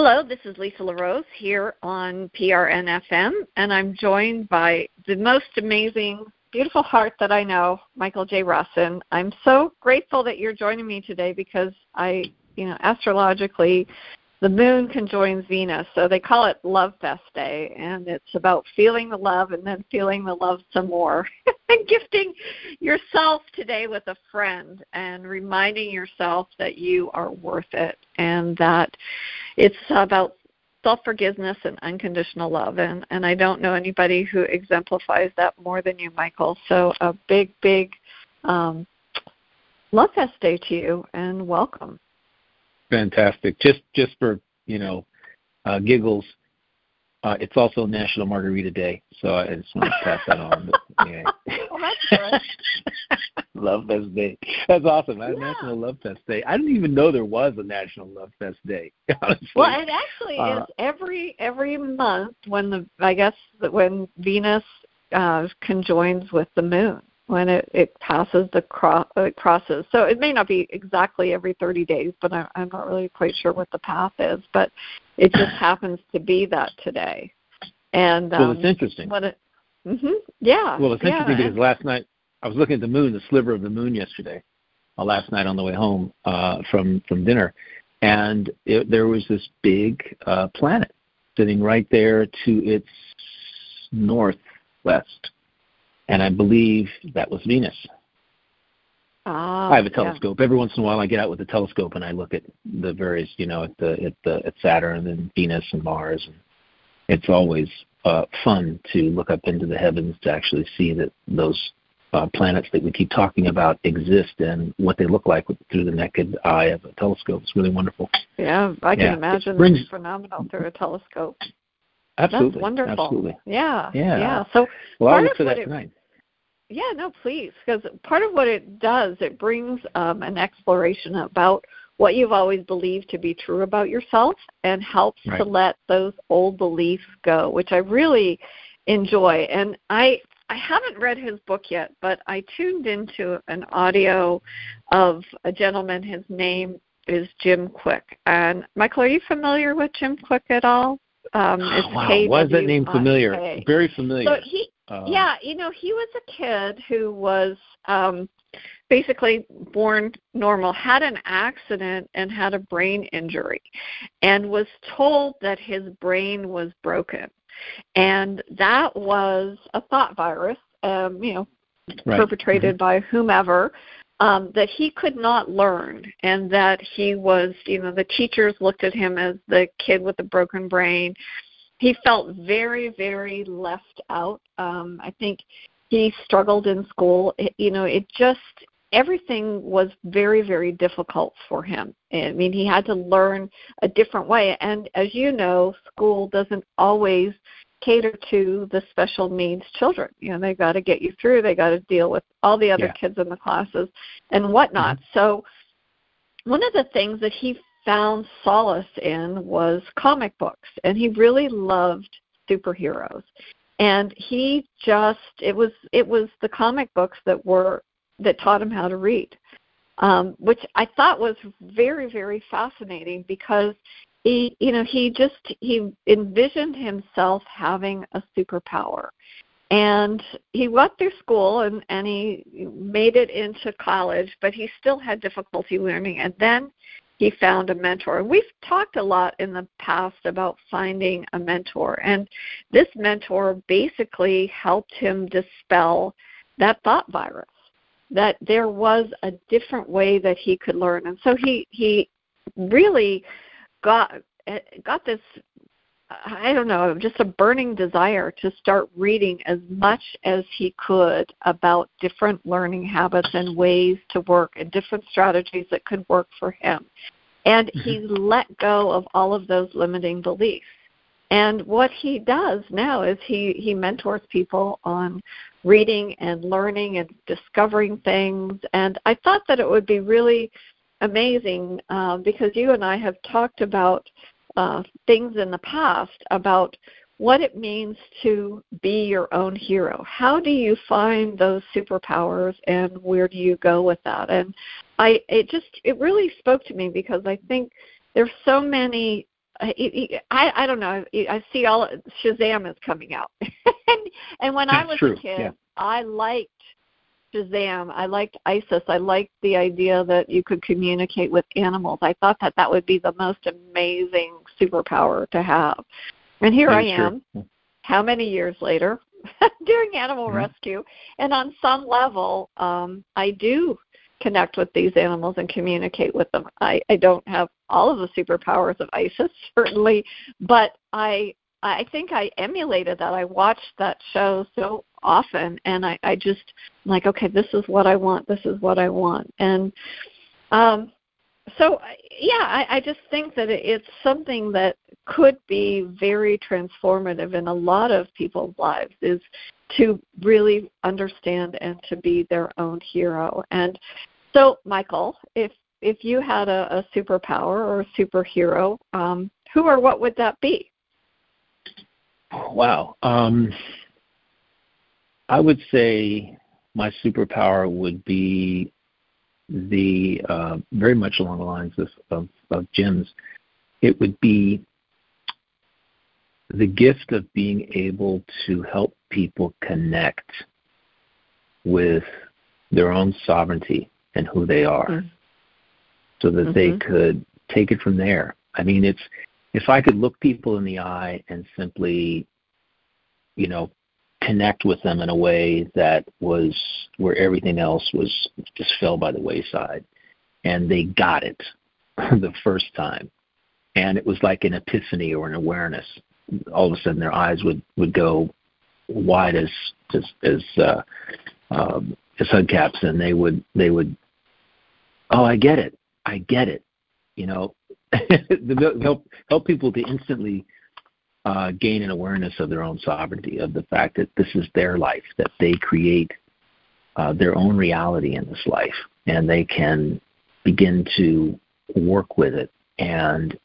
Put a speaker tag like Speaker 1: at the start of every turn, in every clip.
Speaker 1: Hello, this is Lisa LeRose here on PRNFM, and I'm joined by the most amazing, beautiful heart that I know, Michael J. Russin. I'm so grateful that you're joining me today because I, you know, astrologically, the moon conjoins Venus, so they call it Love Fest Day, and it's about feeling the love and then feeling the love some more, and gifting yourself today with a friend, and reminding yourself that you are worth it, and that it's about self forgiveness and unconditional love, and and I don't know anybody who exemplifies that more than you, Michael. So a big, big um, Love Fest Day to you, and welcome.
Speaker 2: Fantastic. Just just for you know uh, giggles, uh, it's also National Margarita Day, so I just want to pass that on. But, yeah.
Speaker 1: well, that's good.
Speaker 2: Love Fest Day. That's awesome.
Speaker 1: Yeah.
Speaker 2: National Love Fest Day. I didn't even know there was a National Love Fest Day. Honestly.
Speaker 1: Well, it actually
Speaker 2: Uh,
Speaker 1: is every every month when the I guess when Venus uh, conjoins with the moon when it it passes the cro- it crosses. So it may not be exactly every 30 days, but I, I'm not really quite sure what the path is. But it just happens to be that today. And um,
Speaker 2: well, it's interesting.
Speaker 1: What it, hmm yeah.
Speaker 2: Well, it's
Speaker 1: yeah,
Speaker 2: interesting because
Speaker 1: and-
Speaker 2: last night I was looking at the moon, the sliver of the moon yesterday, uh, last night on the way home uh, from from dinner, and it, there was this big uh, planet sitting right there to its northwest, and I believe that was Venus.
Speaker 1: ah,
Speaker 2: I have a
Speaker 1: yeah.
Speaker 2: telescope. Every once in a while, I get out with a telescope and I look at the various, you know, at the at the at Saturn and Venus and Mars, and it's always uh, fun to look up into the heavens to actually see that those uh, planets that we keep talking about exist and what they look like through the naked eye of a telescope. It's really wonderful.
Speaker 1: Yeah, I can
Speaker 2: Yeah.
Speaker 1: imagine
Speaker 2: It brings-
Speaker 1: it's phenomenal through a telescope.
Speaker 2: Absolutely,
Speaker 1: That's wonderful.
Speaker 2: absolutely.
Speaker 1: Yeah,
Speaker 2: Yeah.
Speaker 1: yeah. So
Speaker 2: Well, I'll look for that
Speaker 1: it-
Speaker 2: tonight.
Speaker 1: Yeah, no, please, because part of what it does, it brings um, an exploration about what you've always believed to be true about yourself, and helps to let those old beliefs go, which I really enjoy. And I I haven't read his book yet, but I tuned into an audio of a gentleman. His name is Jim Kwik. And Michael, are you familiar with Jim Kwik at all? Um, it's
Speaker 2: Oh, wow, why is that name familiar? Very familiar.
Speaker 1: So he
Speaker 2: Um,
Speaker 1: yeah, you know, he was a kid who was um basically born normal, had an accident and had a brain injury and was told that his brain was broken. And that was a thought virus, um, you know,
Speaker 2: right.
Speaker 1: perpetrated by whomever um, that he could not learn and that he was you know the teachers looked at him as the kid with the broken brain he felt very very left out um, i think he struggled in school it, you know it just everything was very very difficult for him i mean he had to learn a different way and as you know school doesn't always cater to the special needs children. You know, they got to get you through. They got to deal with all the other
Speaker 2: Yeah.
Speaker 1: kids in the classes and whatnot. So, one of the things that he found solace in was comic books, and he really loved superheroes. And he just it was it was the comic books that were that taught him how to read, um, which I thought was very very fascinating because he you know he just he envisioned himself having a superpower and he went through school and and he made it into college but he still had difficulty learning and then he found a mentor. We've talked a lot in the past about finding a mentor. And this mentor basically helped him dispel that thought virus that there was a different way that he could learn. And so he he really got eh, got this I don't know, just a burning desire to start reading as much as he could about different learning habits and ways to work and different strategies that could work for him. And he let go of all of those limiting beliefs. And what he does now is he, he mentors people on reading and learning and discovering things. And I thought that it would be really amazing uh, because you and I have talked about uh, things in the past about what it means to be your own hero. How do you find those superpowers and where do you go with that? And I it just it really spoke to me because I think there's so many I I don't know. I see all Shazam is coming out, and and when
Speaker 2: That's
Speaker 1: I was
Speaker 2: true.
Speaker 1: a kid,
Speaker 2: yeah.
Speaker 1: I liked Shazam. I liked Isis. I liked the idea that you could communicate with animals. I thought that that would be the most amazing superpower to have. And here
Speaker 2: That
Speaker 1: I
Speaker 2: is true.
Speaker 1: am, how many years later, doing animal
Speaker 2: Mhm.
Speaker 1: rescue, and on some level, um, I do connect with these animals and communicate with them. I, I don't have all of the superpowers of Isis, certainly, but I I think I emulated that. I watched that show so often, and I, I just I'm like, okay, this is what I want. This is what I want, and um, so yeah, I, I just think that it's something that could be very transformative in a lot of people's lives. Is to really understand and to be their own hero. And so, Michael, if if you had a, a superpower or a superhero, um, who or what would that be?
Speaker 2: Wow. Um, I would say my superpower would be the uh, very much along the lines of, of, of Jim's. It would be the gift of being able to help people connect with their own sovereignty and who they are
Speaker 1: Mm.
Speaker 2: so that they
Speaker 1: Mhm.
Speaker 2: could take it from there. I mean, it's if I could look people in the eye and simply, you know, connect with them in a way that was where everything else was just fell by the wayside, and they got it the first time, and it was like an epiphany or an awareness. All of a sudden, their eyes would would go wide as as as uh, um, as hubcaps, and they would they would, oh, I get it, I get it, you know, help help people to instantly uh, gain an awareness of their own sovereignty, of the fact that this is their life, that they create uh, their own reality in this life, and they can begin to work with it. And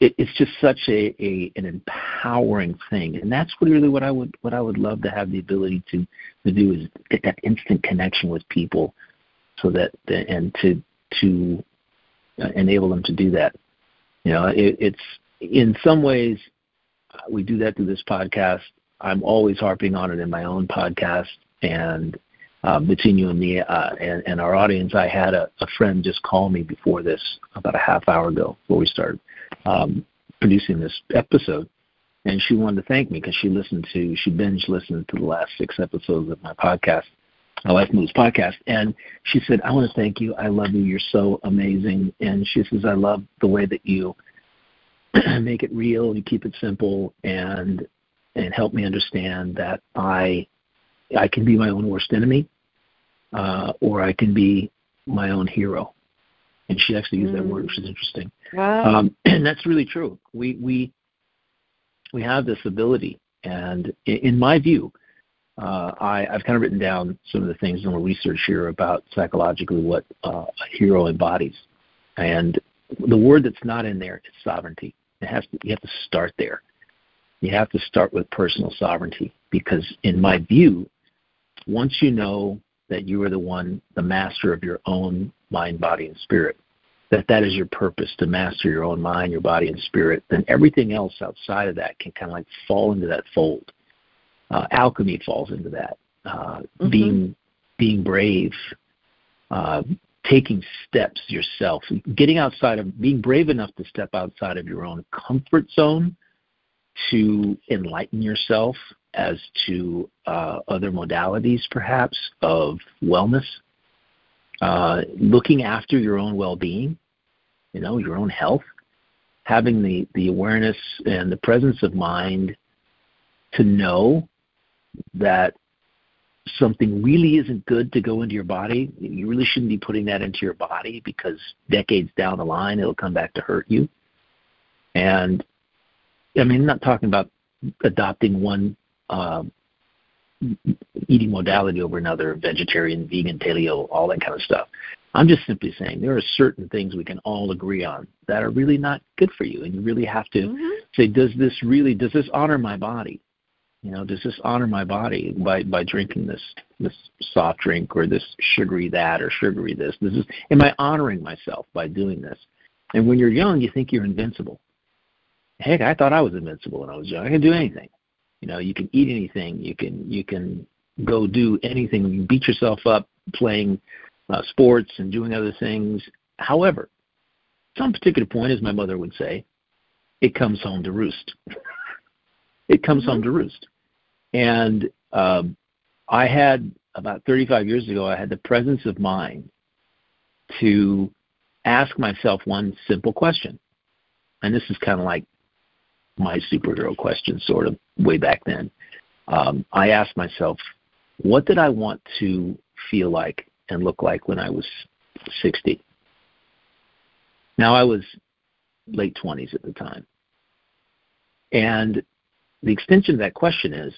Speaker 2: it, it's just such a, a an empowering thing, and that's really what I would what I would love to have the ability to to do is get that instant connection with people, so that and to to uh, enable them to do that. You know, it, it's in some ways we do that through this podcast. I'm always harping on it in my own podcast, and uh, between you and me uh, and, and our audience, I had a, a friend just call me before this about a half hour ago before we started um, producing this episode, and she wanted to thank me because she listened to she binge listened to the last six episodes of my podcast, my Life Moves podcast, and she said, "I want to thank you. I love you. You're so amazing." And she says, "I love the way that you make it real. You keep it simple, and and help me understand that I I can be my own worst enemy, uh, or I can be my own hero." And she actually used that word, which is interesting.
Speaker 1: Wow.
Speaker 2: Um, and that's really true. We we we have this ability, and in, in my view, uh, I, I've kind of written down some of the things in the research here about psychologically what uh, a hero embodies, and the word that's not in there is sovereignty. It has to, you have to start there. You have to start with personal sovereignty because, in my view, once you know that you are the one, the master of your own mind, body, and spirit, that that is your purpose to master your own mind, your body, and spirit, then everything else outside of that can kind of like fall into that fold. Uh, alchemy falls into that. Uh,
Speaker 1: Mhm.
Speaker 2: Being being brave, uh, taking steps yourself, getting outside of being brave enough to step outside of your own comfort zone to enlighten yourself as to uh, other modalities, perhaps of wellness. Uh, looking after your own well-being, you know, your own health, having the the awareness and the presence of mind to know that something really isn't good to go into your body. You really shouldn't be putting that into your body because decades down the line it'll come back to hurt you. And I mean, I'm not talking about adopting one uh, eating modality over another, vegetarian, vegan, paleo, all that kind of stuff. I'm just simply saying there are certain things we can all agree on that are really not good for you, and you really have to
Speaker 1: Mhm.
Speaker 2: say, does this really, does this honor my body? You know, does this honor my body by by drinking this this soft drink or this sugary that or sugary this? This is, am I honoring myself by doing this? And when you're young, you think you're invincible. heck, I thought I was invincible when I was young. I can do anything. You know, you can eat anything. You can you can go do anything. You can beat yourself up playing uh, sports and doing other things. However, some particular point, as my mother would say, it comes home to roost. it comes mm-hmm. home to roost. And um, I had about 35 years ago, I had the presence of mind to ask myself one simple question. And this is kind of like my superhero question, sort of way back then. Um, I asked myself, what did I want to feel like and look like when I was 60? Now, I was late 20s at the time. And the extension of that question is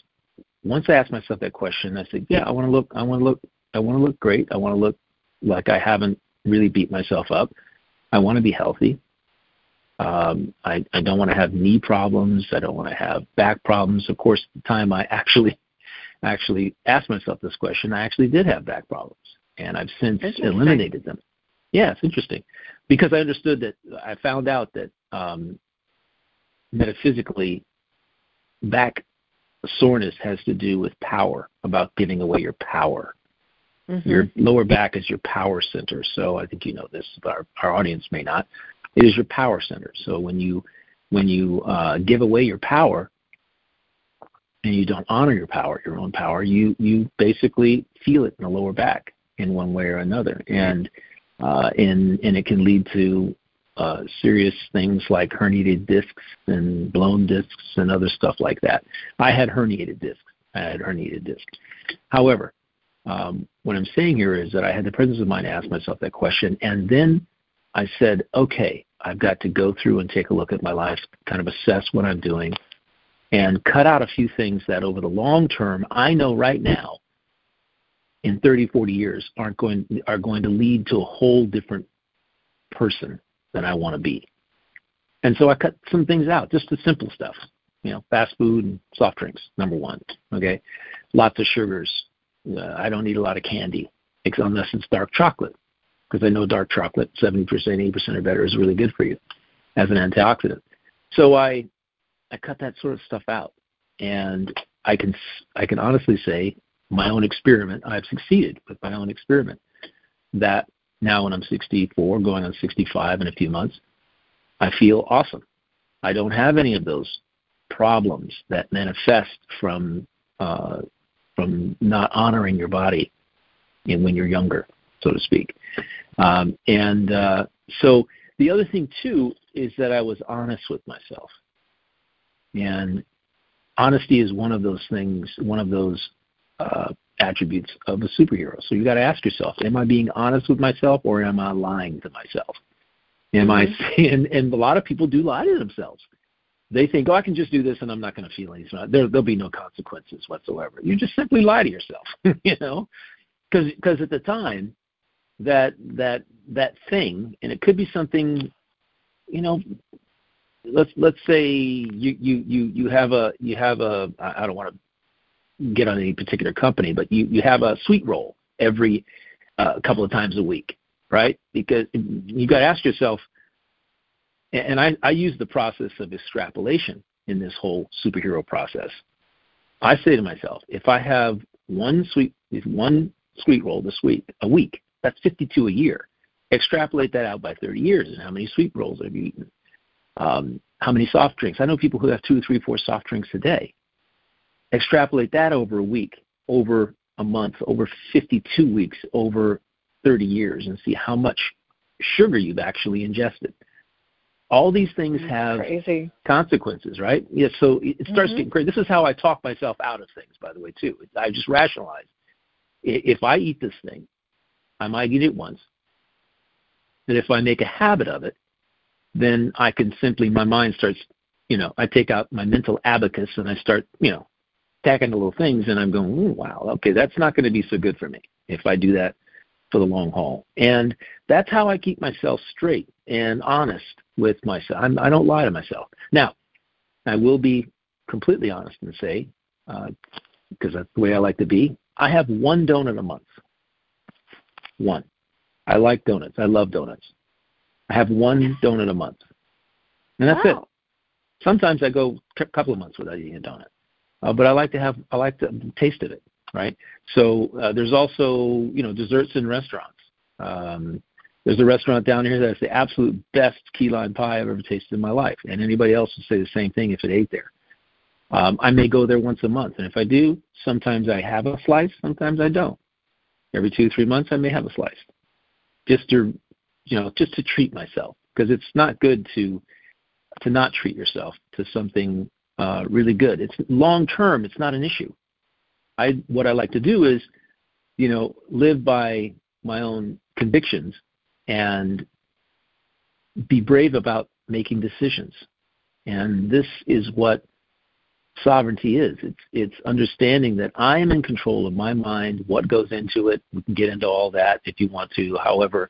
Speaker 2: once I asked myself that question, I said, yeah, I want to look, I want to look, I want to look great. I want to look like I haven't really beat myself up. I want to be healthy. Um, I, I don't want to have knee problems. I don't want to have back problems. Of course, the time I actually actually asked myself this question, I actually did have back problems, and I've since eliminated them. Yeah, it's interesting because I understood that I found out that um, metaphysically, back soreness has to do with power, about giving away your power. Mm-hmm. Your lower back is your power center. So I think you know this, but our, our audience may not. It is your power center. So when you when you uh, give away your power and you don't honor your power, your own power, you you basically feel it in the lower back in one way or another, and uh, and and it can lead to uh, serious things like herniated discs and blown discs and other stuff like that. I had herniated discs. I had herniated discs. However, um, what I'm saying here is that I had the presence of mind to ask myself that question, and then I said, okay, I've got to go through and take a look at my life, kind of assess what I'm doing, and cut out a few things that over the long term I know right now in 30, 40 years aren't going are going to lead to a whole different person than I want to be. And so I cut some things out, just the simple stuff. You know, fast food and soft drinks, number one. Okay, lots of sugars. Uh, I don't eat a lot of candy, unless it's dark chocolate, because I know dark chocolate, 70%, 80% or better, is really good for you as an antioxidant. So I, I cut that sort of stuff out, and I can, I can honestly say, my own experiment, I've succeeded with my own experiment. That now when I'm 64, going on 65 in a few months, I feel awesome. I don't have any of those problems that manifest from uh, from not honoring your body in, when you're younger, so to speak. Um, and uh, so the other thing too is that I was honest with myself, and honesty is one of those things, one of those uh, attributes of a superhero. So you got to ask yourself: Am I being honest with myself, or am I lying to myself? Am mm-hmm. I? And, and a lot of people do lie to themselves. They think, "Oh, I can just do this, and I'm not going to feel anything. There, there'll be no consequences whatsoever." You just simply lie to yourself, you know, because because at the time, that that that thing, and it could be something, you know, let's let's say you you you you have a you have a I don't want to get on any particular company, but you, you have a sweet roll every uh, couple of times a week, right? Because you got to ask yourself, and I, I use the process of extrapolation in this whole superhero process. I say to myself, if I have one sweet one sweet roll this week, a week, that's 52 a year. Extrapolate that out by 30 years, and how many sweet rolls have you eaten? Um, how many soft drinks? I know people who have two, three, four soft drinks a day. Extrapolate that over a week, over a month, over 52 weeks, over 30 years, and see how much sugar you've actually ingested. All these things have
Speaker 1: crazy.
Speaker 2: consequences, right? Yeah, so it starts mm-hmm. getting crazy. This is how I talk myself out of things, by the way, too. I just rationalize. If I eat this thing, I might eat it once. And if I make a habit of it, then I can simply, my mind starts, you know, I take out my mental abacus and I start, you know, tacking the little things, and I'm going, wow, okay, that's not going to be so good for me if I do that for the long haul. And that's how I keep myself straight and honest with myself. I'm, I don't lie to myself. Now, I will be completely honest and say, because uh, that's the way I like to be, I have one donut a month. One. I like donuts. I love donuts. I have one donut a month. And that's
Speaker 1: wow.
Speaker 2: it. Sometimes I go a couple of months without eating a donut, uh, but I like to have I like the taste of it, right? So uh, there's also you know desserts in restaurants. Um, there's a restaurant down here that's the absolute best key lime pie I've ever tasted in my life, and anybody else would say the same thing if it ate there. Um, I may go there once a month, and if I do, sometimes I have a slice, sometimes I don't. Every two, three months, I may have a slice, just to, you know, just to treat myself, because it's not good to to not treat yourself to something uh, really good. It's long term. It's not an issue. I what I like to do is, you know, live by my own convictions and be brave about making decisions. And this is what sovereignty is. It's it's understanding that I am in control of my mind, what goes into it. We can get into all that if you want to. However,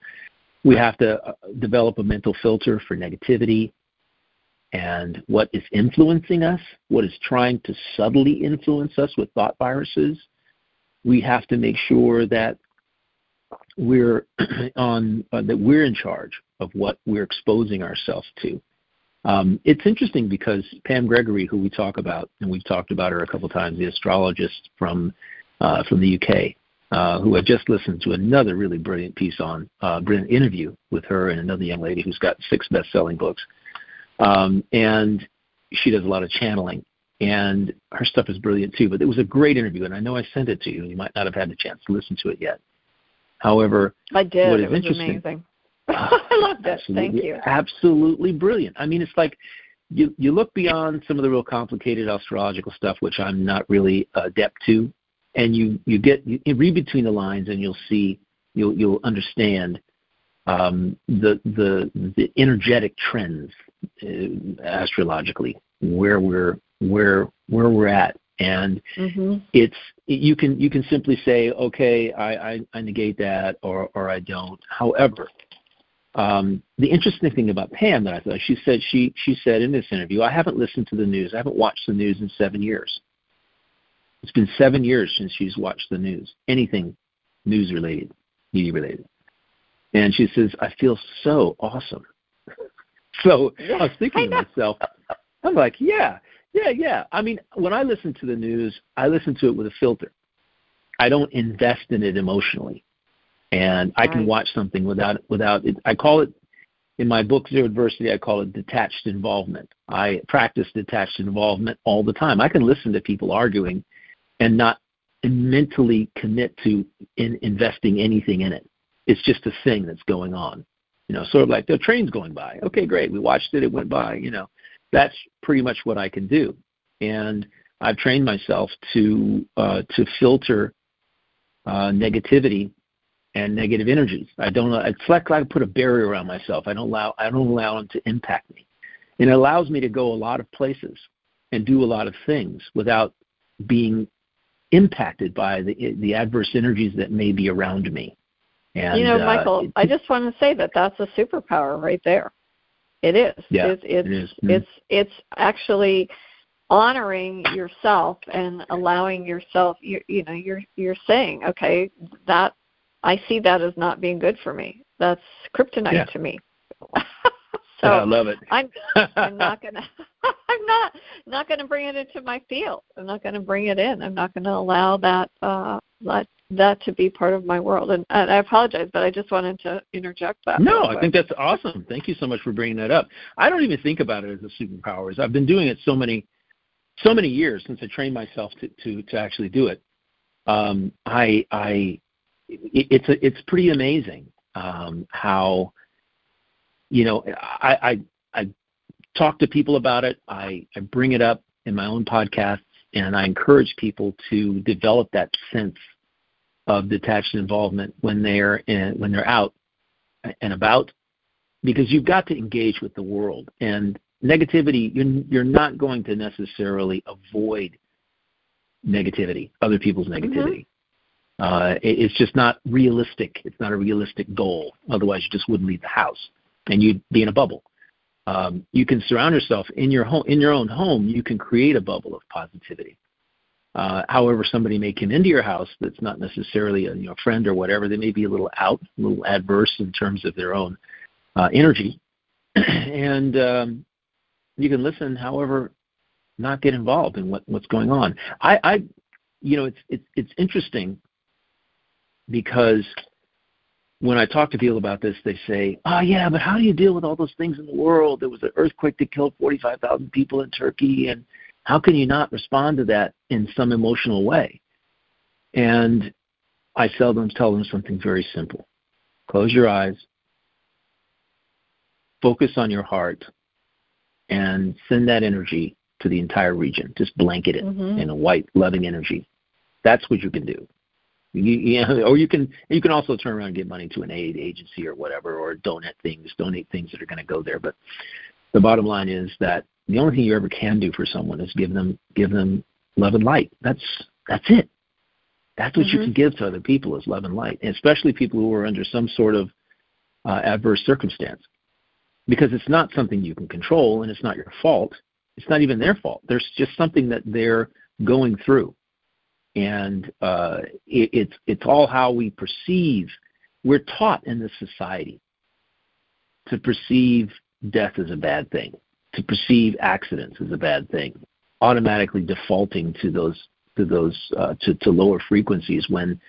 Speaker 2: we have to uh, develop a mental filter for negativity and what is influencing us, what is trying to subtly influence us with thought viruses. We have to make sure that we're on uh, that we're in charge of what we're exposing ourselves to. Um, it's interesting because Pam Gregory, who we talk about, and we've talked about her a couple times, the astrologist from uh, from the UK, uh, who I just listened to another really brilliant piece on, uh, brilliant interview with her and another young lady who's got six best-selling books, um, and she does a lot of channeling, and her stuff is brilliant too. But it was a great interview, and I know I sent it to you. You might not have had the chance to listen to it yet. However,
Speaker 1: I did.
Speaker 2: What
Speaker 1: is
Speaker 2: it was
Speaker 1: amazing. I loved it. Thank you.
Speaker 2: Absolutely brilliant. I mean, it's like you you look beyond some of the real complicated astrological stuff, which I'm not really adept to, and you you get you, read between the lines, and you'll see you'll you'll understand um, the the the energetic trends astrologically where we're where where we're at and mm-hmm. it's you can you can simply say okay I, I i negate that or or i don't however um, the interesting thing about Pam that I thought she said she she said in this interview, I haven't listened to the news. I haven't watched the news in seven years. It's been seven years since she's watched the news, anything news related, media related. And she says, I feel so awesome. so yeah, I was thinking I to myself, I'm like, yeah, yeah, yeah. I mean, when I listen to the news, I listen to it with a filter. I don't invest in it emotionally and I can watch something without without it. I call it in my book Zero Adversity. I call it detached involvement. I practice detached involvement all the time. I can listen to people arguing and not mentally commit to in investing anything in it. It's just a thing that's going on. You know, sort of like the train's going by. Okay, great. We watched it. It went by. You know, that's pretty much what I can do. And I've trained myself to uh, to filter uh, negativity and negative energies. I don't. It's like I put a barrier around myself. I don't allow. I don't allow them to impact me. And it allows me to go a lot of places and do a lot of things without being impacted by the the adverse energies that may be around me. And,
Speaker 1: you know,
Speaker 2: uh,
Speaker 1: Michael,
Speaker 2: it,
Speaker 1: I just want to say that that's a superpower right there. It is.
Speaker 2: Yeah,
Speaker 1: it's, it's,
Speaker 2: it is.
Speaker 1: Mm-hmm. It's it's actually honoring yourself and allowing yourself. You, you know, you're you're saying, okay, that I see that as not being good for me. That's kryptonite
Speaker 2: yeah.
Speaker 1: to me.
Speaker 2: so I love it.
Speaker 1: I'm I'm not gonna I'm not not gonna bring it into my field. I'm not gonna bring it in. I'm not gonna allow that uh that that to be part of my world. And, and I apologize, but I just wanted to interject that.
Speaker 2: No, I think that's awesome. Thank you so much for bringing that up. I don't even think about it as a superpower. I've been doing it so many so many years since I trained myself to to, to actually do it. Um, I I it's a, it's pretty amazing um, how you know I, I I talk to people about it. I, I bring it up in my own podcasts, and I encourage people to develop that sense of detached involvement when they're in, when they're out and about, because you've got to engage with the world and negativity. You're you're not going to necessarily avoid negativity, other people's mm-hmm. negativity. Uh, it, it's just not realistic. It's not a realistic goal. Otherwise, you just wouldn't leave the house, and you'd be in a bubble. Um, you can surround yourself in your home, in your own home. You can create a bubble of positivity. Uh, however, somebody may come into your house that's not necessarily a you know, friend or whatever. They may be a little out, a little adverse in terms of their own uh, energy, and um, You can listen, however, not get involved in what, what's going on. I, I, you know, it's it's it's interesting because when I talk to people about this, they say, "Oh yeah, but how do you deal with all those things in the world? There was an earthquake that killed 45,000 people in Turkey, and how can you not respond to that in some emotional way?" And I seldom tell them something very simple: close your eyes, focus on your heart, and send that energy to the entire region. Just blanket it mm-hmm. in a white, loving energy. That's what you can do. You, you know, or you can you can also turn around and give money to an aid agency or whatever, or donate things, donate things that are going to go there. But the bottom line is that the only thing you ever can do for someone is give them give them love and light. That's that's it. That's what mm-hmm. you can give to other people is love and light, and especially people who are under some sort of uh, adverse circumstance, because it's not something you can control and it's not your fault. It's not even their fault. There's just something that they're going through, and uh, it, it's it's all how we perceive. We're taught in this society to perceive death as a bad thing, to perceive accidents as a bad thing, automatically defaulting to those to those uh, to, to lower frequencies when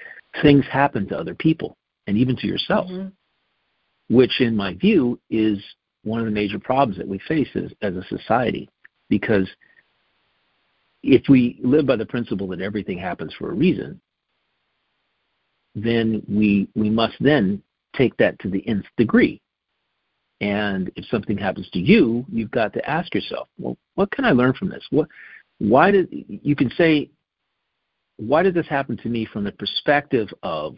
Speaker 2: things happen to other people and even to yourself, mm-hmm. which in my view is one of the major problems that we face as, as a society because if we live by the principle that everything happens for a reason, then we we must then take that to the nth degree. And if something happens to you, you've got to ask yourself, well, what can I learn from this? What why did you can say why did this happen to me from the perspective of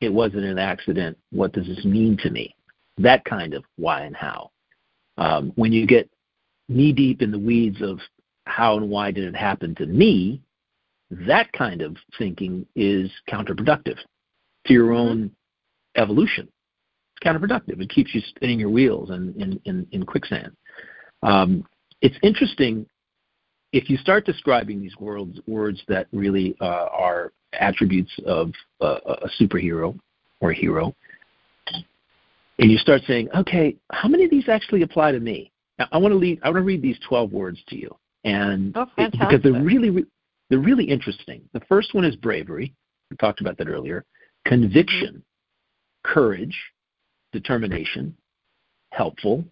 Speaker 2: it wasn't an accident, what does this mean to me? That kind of why and how. Um, when you get knee deep in the weeds of how and why did it happen to me, that kind of thinking is counterproductive to your mm-hmm. own evolution. It's counterproductive. It keeps you spinning your wheels in, in, in, quicksand. Um, it's interesting if you start describing these words, words that really uh, are attributes of uh, a superhero or a hero, and you start saying, okay, how many of these actually apply to me? Now, I want to lead. I want to read these twelve words to you, and
Speaker 1: oh,
Speaker 2: it, because they're really they're really interesting. The first one is bravery. We talked about that earlier. Conviction, mm-hmm. courage, determination, helpful,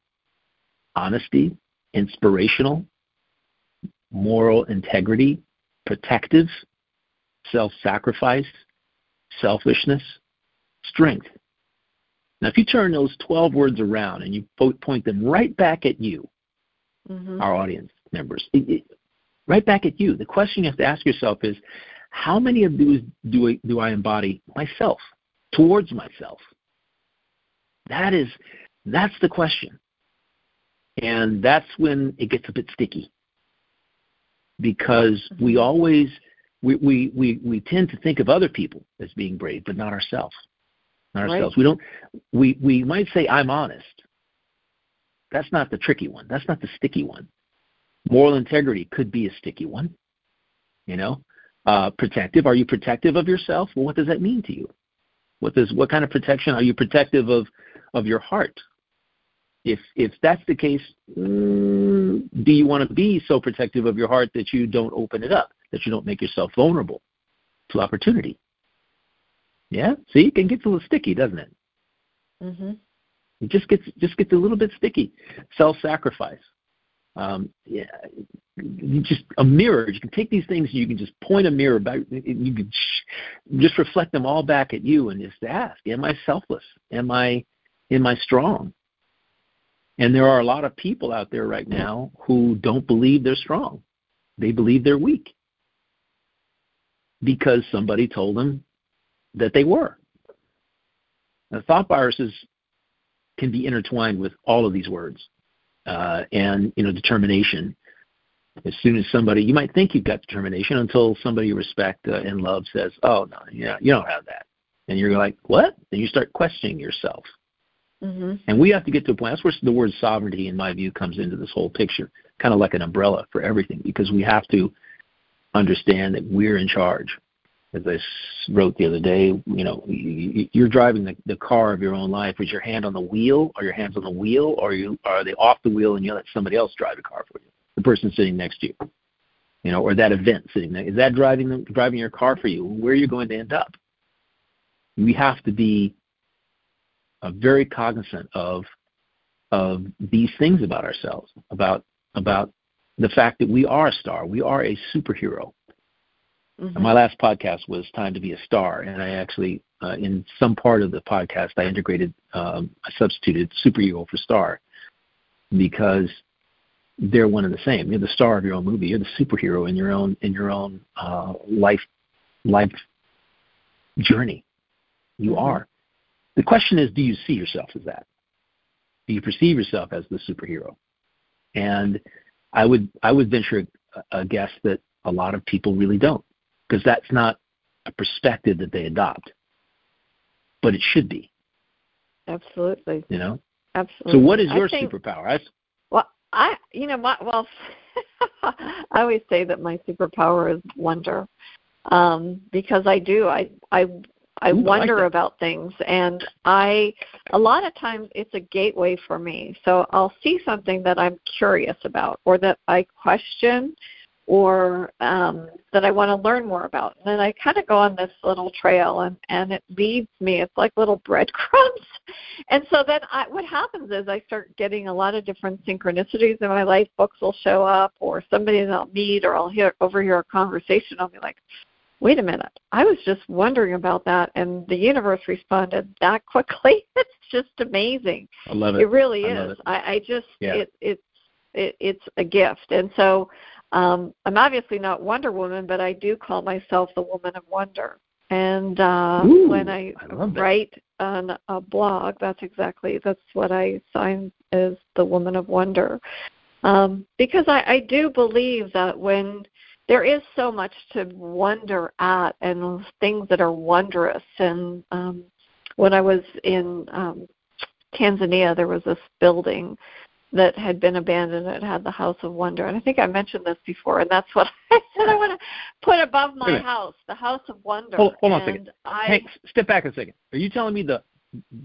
Speaker 2: honesty, inspirational, moral integrity, protective, self sacrifice, selfishness, strength. Now, if you turn those 12 words around and you point them right back at you, mm-hmm. our audience members, it, it, right back at you, the question you have to ask yourself is how many of those do I, do I embody myself, towards myself? That is, that's the question. And that's when it gets a bit sticky because we mm-hmm. always we, we, we, we tend to think of other people as being brave, but not ourselves not ourselves. Right. We don't. We we might say I'm honest. That's not the tricky one. That's not the sticky one. Moral integrity could be a sticky one. You know, uh, protective. Are you protective of yourself? Well, what does that mean to you? What does what kind of protection are you protective of of your heart? If if that's the case, mm, do you want to be so protective of your heart that you don't open it up, that you don't make yourself vulnerable to opportunity? Yeah, see, it can get a little sticky, doesn't it?
Speaker 1: Mm-hmm.
Speaker 2: It just gets just gets a little bit sticky. Self-sacrifice. Um, yeah, you just a mirror. You can take these things. You can just point a mirror back. You can just reflect them all back at you and just ask: Am I selfless? Am I am I strong? And there are a lot of people out there right now who don't believe they're strong. They believe they're weak because somebody told them that they were. Now, thought viruses can be intertwined with all of these words, uh, and you know, determination. As soon as somebody, you might think you've got determination until somebody you respect uh, and love says, "Oh no, yeah, you don't have that," and you're like, "What?" And you start questioning yourself.
Speaker 1: Mm-hmm.
Speaker 2: And we have to get to a point. That's where the word sovereignty, in my view, comes into this whole picture, kind of like an umbrella for everything, because we have to understand that we're in charge as I wrote the other day, you know, you're driving the, the car of your own life. Is your hand on the wheel? Are your hands on the wheel? Or are you are they off the wheel and you let somebody else drive the car for you? The person sitting next to you, you know, or that event sitting there. Is that driving driving your car for you? Where are you going to end up? We have to be very cognizant of of these things about ourselves, about about the fact that we are a star, we are a superhero. Mm-hmm. My last podcast was Time to Be a Star, and I actually, uh, in some part of the podcast, I integrated, um, I substituted superhero for star because they're one and the same. You're the star of your own movie. You're the superhero in your own in your own uh, life life journey. You mm-hmm. are. The question is, do you see yourself as that? Do you perceive yourself as the superhero? And I would I would venture a, a guess that a lot of people really don't, because that's not a perspective that they adopt. But it should be.
Speaker 1: Absolutely.
Speaker 2: You know.
Speaker 1: Absolutely.
Speaker 2: So, what is your
Speaker 1: think,
Speaker 2: superpower? I,
Speaker 1: well, I you know my well, I always say that my superpower is wonder, um, because I do I I I
Speaker 2: Ooh,
Speaker 1: wonder
Speaker 2: like
Speaker 1: about things and I a lot of times it's a gateway for me. So I'll see something that I'm curious about or that I question or um that I want to learn more about. And then I kind of go on this little trail and and it leads me. It's like little breadcrumbs. And so then I what happens is I start getting a lot of different synchronicities in my life. Books will show up or somebody that I'll meet or I'll hear overhear a conversation. I'll be like, wait a minute, I was just wondering about that, and the universe responded that quickly. it's just amazing.
Speaker 2: I love it.
Speaker 1: It really
Speaker 2: I
Speaker 1: is.
Speaker 2: It.
Speaker 1: I, I just
Speaker 2: yeah.
Speaker 1: it it's it, it's a gift, and so um, I'm obviously not Wonder Woman, but I do call myself the Woman of Wonder. And uh,
Speaker 2: Ooh,
Speaker 1: when I,
Speaker 2: I
Speaker 1: write on a blog, that's exactly that's what I sign as the Woman of Wonder, um, because I, I do believe that when there is so much to wonder at and things that are wondrous. And um, when I was in um, Tanzania, there was this building that had been abandoned. It had the House of Wonder, and I think I mentioned this before. And that's what I said I want to put above my house, the House of Wonder.
Speaker 2: Hold, hold on a
Speaker 1: second. I,
Speaker 2: hey, step back a second. Are you telling me the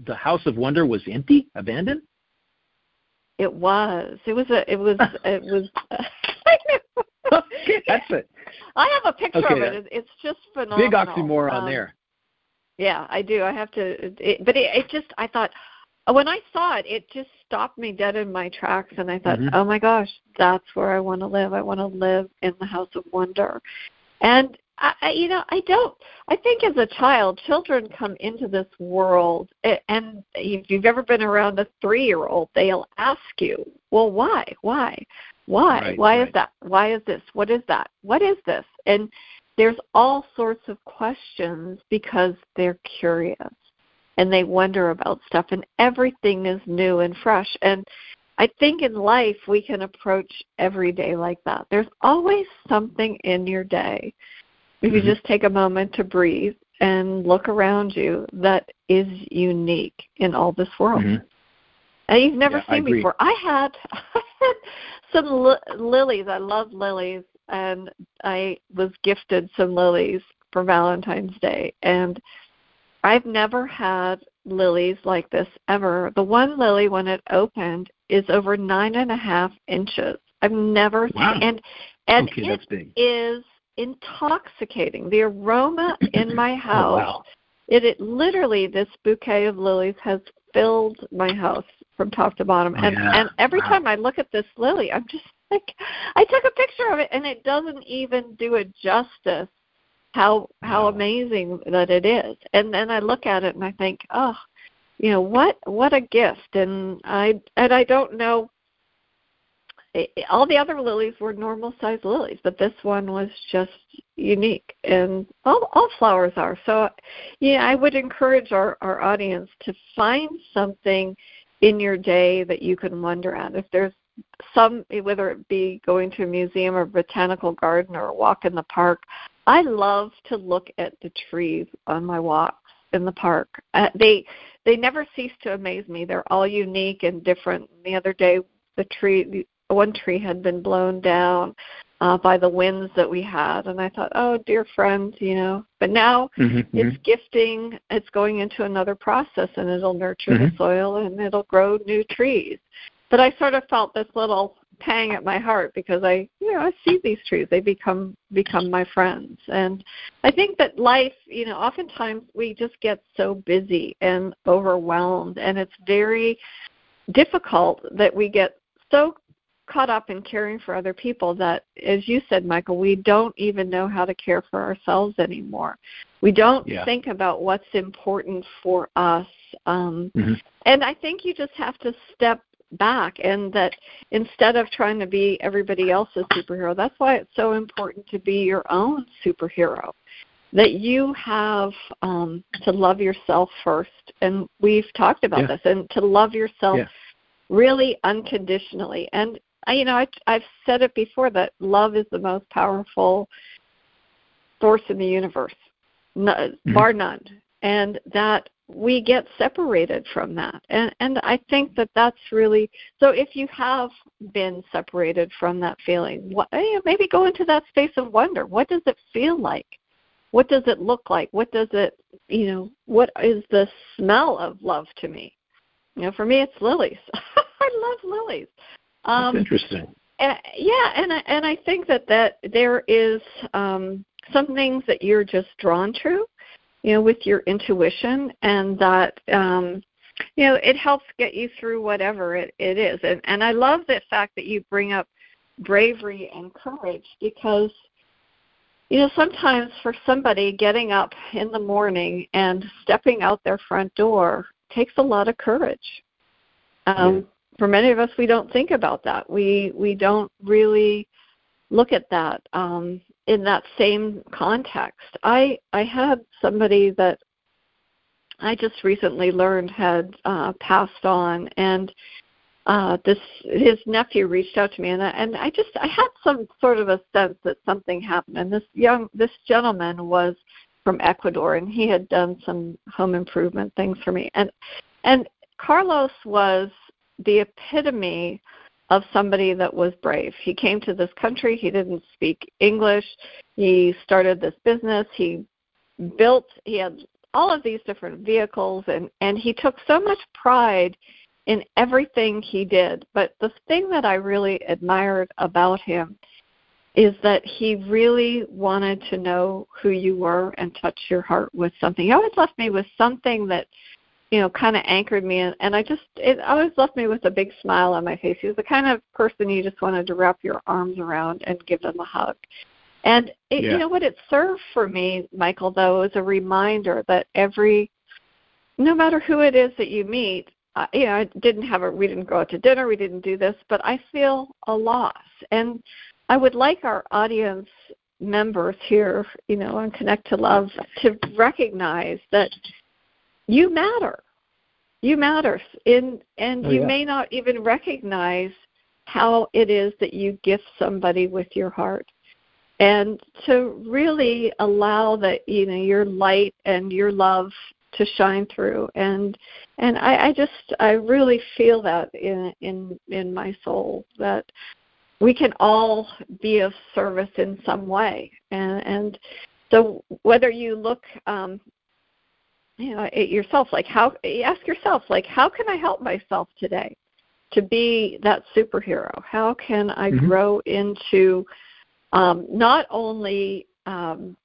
Speaker 2: the House of Wonder was empty, abandoned?
Speaker 1: It was. It was a. It was. it was.
Speaker 2: okay, that's it.
Speaker 1: I have a picture
Speaker 2: okay,
Speaker 1: of it. It's just phenomenal.
Speaker 2: Big oxymoron
Speaker 1: um,
Speaker 2: there.
Speaker 1: Yeah, I do. I have to. It, but it, it just. I thought when I saw it, it just stopped me dead in my tracks, and I thought,
Speaker 2: mm-hmm.
Speaker 1: oh my gosh, that's where I want to live. I want to live in the House of Wonder, and I, I, you know, I don't. I think as a child, children come into this world, and if you've ever been around a three-year-old, they'll ask you, "Well, why? Why? Why?
Speaker 2: Right,
Speaker 1: why
Speaker 2: right.
Speaker 1: is that? Why is this? What is that? What is this?" And there's all sorts of questions because they're curious and they wonder about stuff, and everything is new and fresh. And I think in life we can approach every day like that. There's always something in your day if you mm-hmm. just take a moment to breathe and look around you that is unique in all this world.
Speaker 2: Mm-hmm.
Speaker 1: And you've never
Speaker 2: yeah,
Speaker 1: seen
Speaker 2: I
Speaker 1: before. I had, I had some li- lilies. I love lilies, and I was gifted some lilies for Valentine's Day. And I've never had lilies like this ever. The one lily, when it opened, is over nine and a half inches. I've never
Speaker 2: wow.
Speaker 1: seen, and and
Speaker 2: okay,
Speaker 1: it is intoxicating. The aroma in my
Speaker 2: Oh,
Speaker 1: house.
Speaker 2: wow.
Speaker 1: It, it literally this bouquet of lilies has filled my house from top to bottom.
Speaker 2: Oh,
Speaker 1: and
Speaker 2: yeah.
Speaker 1: and every
Speaker 2: Wow.
Speaker 1: time I look at this lily, I'm just like I took a picture of it and it doesn't even do it justice how how
Speaker 2: Wow.
Speaker 1: amazing that it is. And then I look at it and I think, "Oh, you know, what what a gift." And I and I don't know eh, eh, all the other lilies were normal sized lilies, but this one was just unique, and all all flowers are. So, yeah, I would encourage our our audience to find something in your day that you can wonder at. If there's some, whether it be going to a museum or botanical garden or a walk in the park, I love to look at the trees on my walks in the park. Uh, they they never cease to amaze me. They're all unique and different. The other day, the tree one tree had been blown down uh, by the wins that we had. And I thought, oh, dear friend, you know. But now
Speaker 2: mm-hmm,
Speaker 1: it's
Speaker 2: mm-hmm.
Speaker 1: gifting. It's going into another process, and it'll nurture
Speaker 2: mm-hmm.
Speaker 1: the soil, and it'll grow new trees. But I sort of felt this little pang at my heart because I, you know, I see these trees. They become become my friends, and I think that life, you know, oftentimes we just get so busy and overwhelmed, and it's very difficult that we get so caught up in caring for other people that as you said michael we don't even know how to care for ourselves anymore we don't
Speaker 2: yeah.
Speaker 1: think about what's important for us um
Speaker 2: mm-hmm.
Speaker 1: and i think you just have to step back and that instead of trying to be everybody else's superhero that's why it's so important to be your own superhero that you have um to love yourself first and we've talked about
Speaker 2: yeah.
Speaker 1: this and to love yourself
Speaker 2: yeah.
Speaker 1: really unconditionally and you know I, i've said it before that love is the most powerful force in the universe no,
Speaker 2: mm-hmm.
Speaker 1: bar none. And that we get separated from that. And and i think that that's really so if you have been separated from that feeling what, eh, maybe go into that space of wonder. What does it feel like? What does it look like? What does it you know what is the smell of love to me? You know for me it's lilies. I love lilies
Speaker 2: um That's interesting
Speaker 1: and, yeah and I, and i think that that there is um some things that you're just drawn to you know, with your intuition, and that um, you know it helps get you through whatever it, it is. And and I love the fact that you bring up bravery and courage because you know sometimes for somebody getting up in the morning and stepping out their front door takes a lot of courage. Um, yeah. For many of us, we don't think about that. We we don't really look at that. Um, in that same context. I I had somebody that I just recently learned had uh, passed on, and uh, this his nephew reached out to me, and I, and I just I had some sort of a sense that something happened. And this young this gentleman was from Ecuador, and he had done some home improvement things for me, and and Carlos was the epitome of somebody that was brave. He came to this country, he didn't speak English, he started this business, he built, he had all of these different vehicles and and he took so much pride in everything he did. But the thing that I really admired about him is that he really wanted to know who you were and touch your heart with something. He always left me with something that you know, kind of anchored me, and, and I just it always left me with a big smile on my face. He was the kind of person you just wanted to wrap your arms around and give them a hug. And it,
Speaker 2: yeah.
Speaker 1: you know what it served for me, Michael, though, is a reminder that every, no matter who it is that you meet, uh, you know, I didn't have a, we didn't go out to dinner, we didn't do this, but I feel a loss, and I would like our audience members here, you know, on Connect to Love, to recognize that you matter. You matter. In and
Speaker 2: oh,
Speaker 1: you
Speaker 2: yeah.
Speaker 1: may not even recognize how it is that you gift somebody with your heart. And to really allow that, you know, your light and your love to shine through and and I, I just I really feel that in in in my soul that we can all be of service in some way and and so whether you look um, you know yourself like how ask yourself like how can i help myself today to be that superhero how can i
Speaker 2: mm-hmm.
Speaker 1: grow into um, not only um,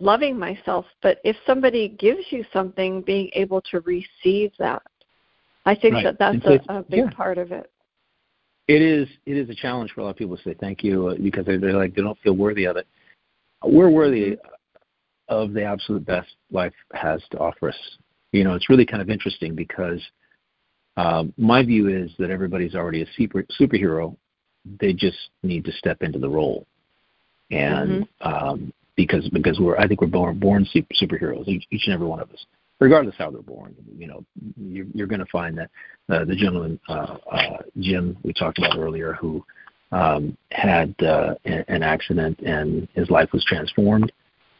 Speaker 1: loving myself but if somebody gives you something being able to receive that i think
Speaker 2: right.
Speaker 1: that that's a, a, big
Speaker 2: yeah.
Speaker 1: part of it
Speaker 2: it is it is a challenge for a lot of people to say thank you uh, because they're, they're like they don't feel worthy of it we're worthy mm-hmm of the absolute best life has to offer us. You know, it's really kind of interesting because um, my view is that everybody's already a super, superhero. They just need to step into the role, and mm-hmm. um, because because we're I think we're born born super, superheroes each, each and every one of us, regardless how they're born. You know, you're, you're going to find that uh, the gentleman uh, uh, Jim we talked about earlier who um, had uh, an accident and his life was transformed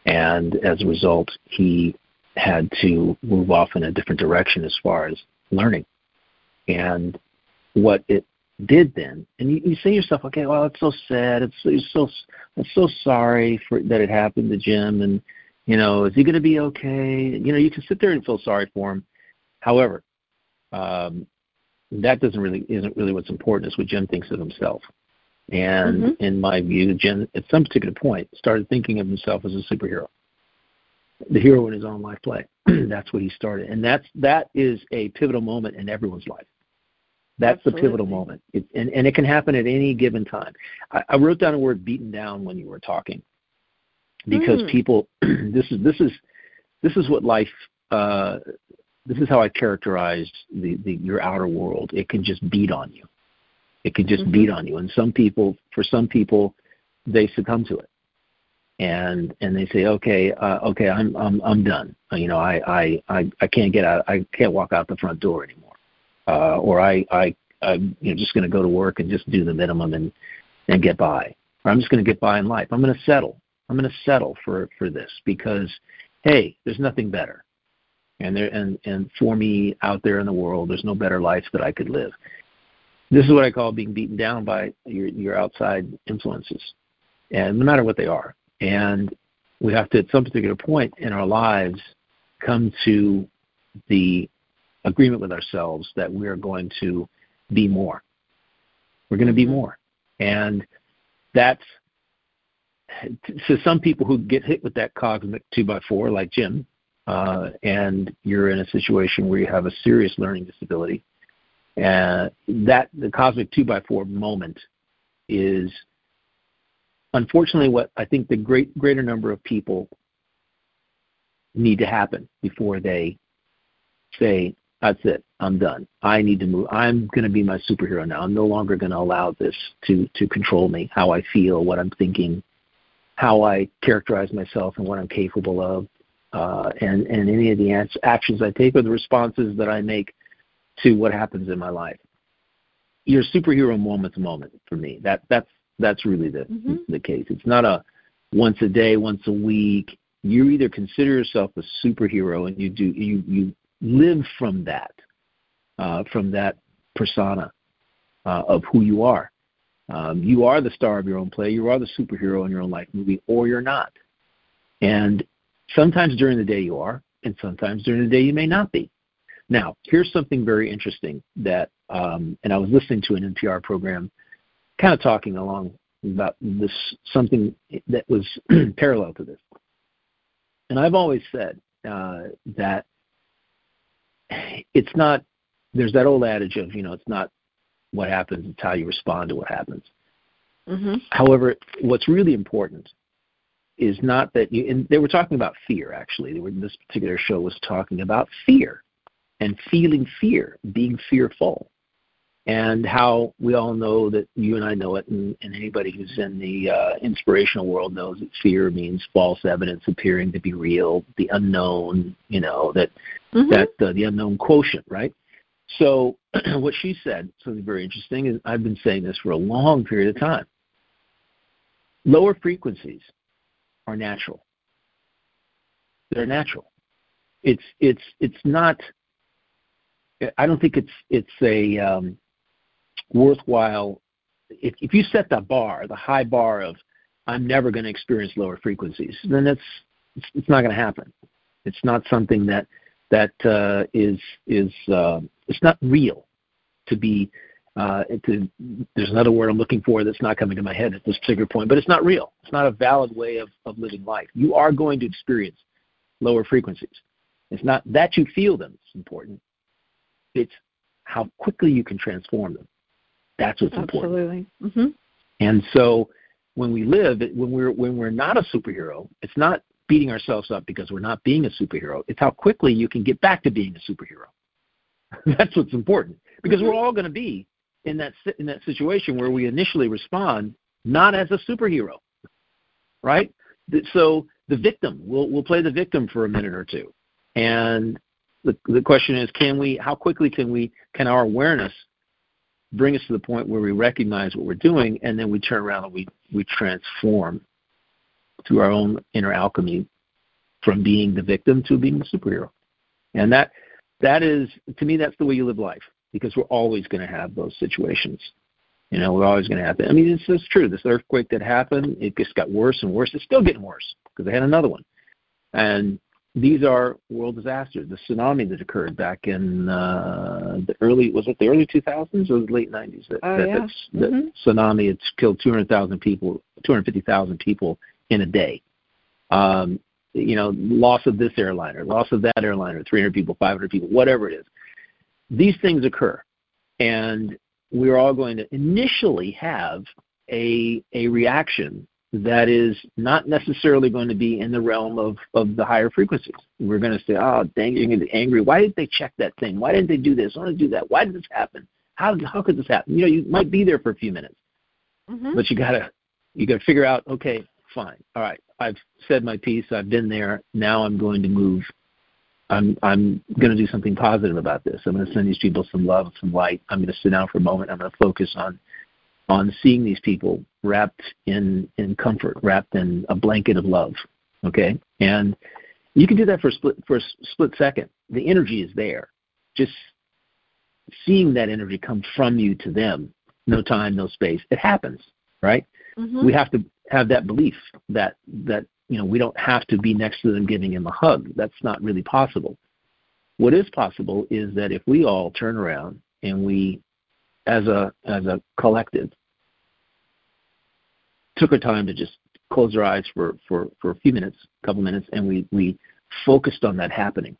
Speaker 2: and as a result, he had to move off in a different direction as far as learning. And what it did then, and you, you say to yourself, okay, well, it's so sad. It's, it's so I'm so sorry for that it happened to Jim, and you know, is he going to be okay? You know, you can sit there and feel sorry for him. However, um, that doesn't really isn't really what's important. Is what Jim thinks of himself. And mm-hmm. in my view, Jim, at some particular point, started thinking of himself as a superhero, the hero in his own life play. that's what he started, and that's that is a pivotal moment in everyone's life. That's Absolutely. the pivotal moment, it, and and it can happen at any given time. I, I wrote down a word "beaten down" when you were talking, because mm. people, this is this is this is what life. Uh, this is how I characterize the, the your outer world. It can just beat on you. It can just mm-hmm. beat on you. And some people, for some people, they succumb to it and and they say, okay, uh, okay, I'm I'm I'm done. You know, I I I, I can't get out. I can't walk out the front door anymore, uh, or I I I'm you know just going to go to work and just do the minimum and and get by. Or I'm just going to get by in life. I'm going to settle. I'm going to settle for for this because hey, there's nothing better. And there and and for me out there in the world, there's no better life that I could live. This is what I call being beaten down by your your outside influences, and no matter what they are and we have to, at some particular point in our lives, come to the agreement with ourselves that we're going to be more. We're going to be more. And that's so some people who get hit with that cosmic two by four, like Jim, uh, and you're in a situation where you have a serious learning disability, and that the cosmic two by four moment is unfortunately, what I think the great greater number of people need to happen before they say, "That's it, I'm done. I need to move. I'm going to be my superhero now. I'm no longer going to allow this to to control me, how I feel, what I'm thinking, how I characterize myself, and what I'm capable of, uh, and and any of the actions I take or the responses that I make to what happens in my life." Your superhero moment's moment for me. That that's that's really the mm-hmm. the case. It's not a once a day, once a week. You either consider yourself a superhero and you do you you live from that, uh, from that persona uh, of who you are. Um, you are the star of your own play. You are the superhero in your own life movie, or you're not. And sometimes during the day you are, and sometimes during the day you may not be. Now, here's something very interesting that, um, and I was listening to an NPR program kind of talking along about this something that was parallel to this. And I've always said uh, that it's not. There's that old adage of you know it's not what happens; it's how you respond to what happens. Mm-hmm. However, what's really important is not that you. And they were talking about fear. Actually, they were, this particular show was talking about fear and feeling fear, being fearful and how we all know that you and I know it, and, and anybody who's in the uh, inspirational world knows that fear means false evidence appearing to be real, the unknown, you know, that mm-hmm. that uh, the unknown quotient, right? So what she said, something very interesting, is I've been saying this for a long period of time. Lower frequencies are natural. They're natural. It's it's it's not. I don't think it's it's a um, worthwhile if, if you set the bar, the high bar of I'm never going to experience lower frequencies, then it's it's, not going to happen. It's not something that that uh, is is uh, it's not real to be. Uh, to, there's another word I'm looking for that's not coming to my head at this particular point, but it's not real. It's not a valid way of, of living life. You are going to experience lower frequencies. It's not that you feel them. It's important. It's how quickly you can transform them. That's what's
Speaker 1: Absolutely.
Speaker 2: important. Mm-hmm. And so when we live, when we're when we're not a superhero, it's not beating ourselves up because we're not being a superhero. It's how quickly you can get back to being a superhero. That's what's important because mm-hmm. we're all going to be in that in that situation where we initially respond not as a superhero, right? So the victim, we'll we'll play the victim for a minute or two, and the the question is, can we? How quickly can we? Can our awareness bring us to the point where we recognize what we're doing, and then we turn around and we, we transform through our own inner alchemy from being the victim to being the superhero. And that that is to me that's the way you live life because we're always going to have those situations. You know, we're always going to happen. I mean, it's, it's true. This earthquake that happened, it just got worse and worse. It's still getting worse because they had another one. And these are world disasters. The tsunami that occurred back in uh, the early was it the early 2000s or the late 90s? That,
Speaker 1: oh,
Speaker 2: that,
Speaker 1: yeah.
Speaker 2: mm-hmm.
Speaker 1: that
Speaker 2: tsunami it's killed 200,000 people, 250,000 people in a day. Um, you know, loss of this airliner, loss of that airliner, 300 people, 500 people, whatever it is. These things occur, and we're all going to initially have a a reaction that is not necessarily going to be in the realm of, of the higher frequencies. We're going to say, oh, dang, you're going to be angry. Why didn't they check that thing? Why didn't they do this? I want to do that. Why did this happen? How, how could this happen? You know, you might be there for a few minutes,
Speaker 1: mm-hmm.
Speaker 2: but you gotta you gotta figure out. Okay, fine, all right. I've said my piece. I've been there. Now I'm going to move. I'm I'm going to do something positive about this. I'm going to send these people some love, some light. I'm going to sit down for a moment. I'm going to focus on on seeing these people wrapped in in comfort, wrapped in a blanket of love. Okay, and you can do that for a split for a split second. The energy is there. Just seeing that energy come from you to them. No time, no space. It happens, right?
Speaker 1: Mm-hmm.
Speaker 2: We have to have that belief that that you know we don't have to be next to them giving them a hug. That's not really possible. What is possible is that if we all turn around and we as a as a collective took our time to just close our eyes for, for, for a few minutes, a couple minutes, and we, we focused on that happening,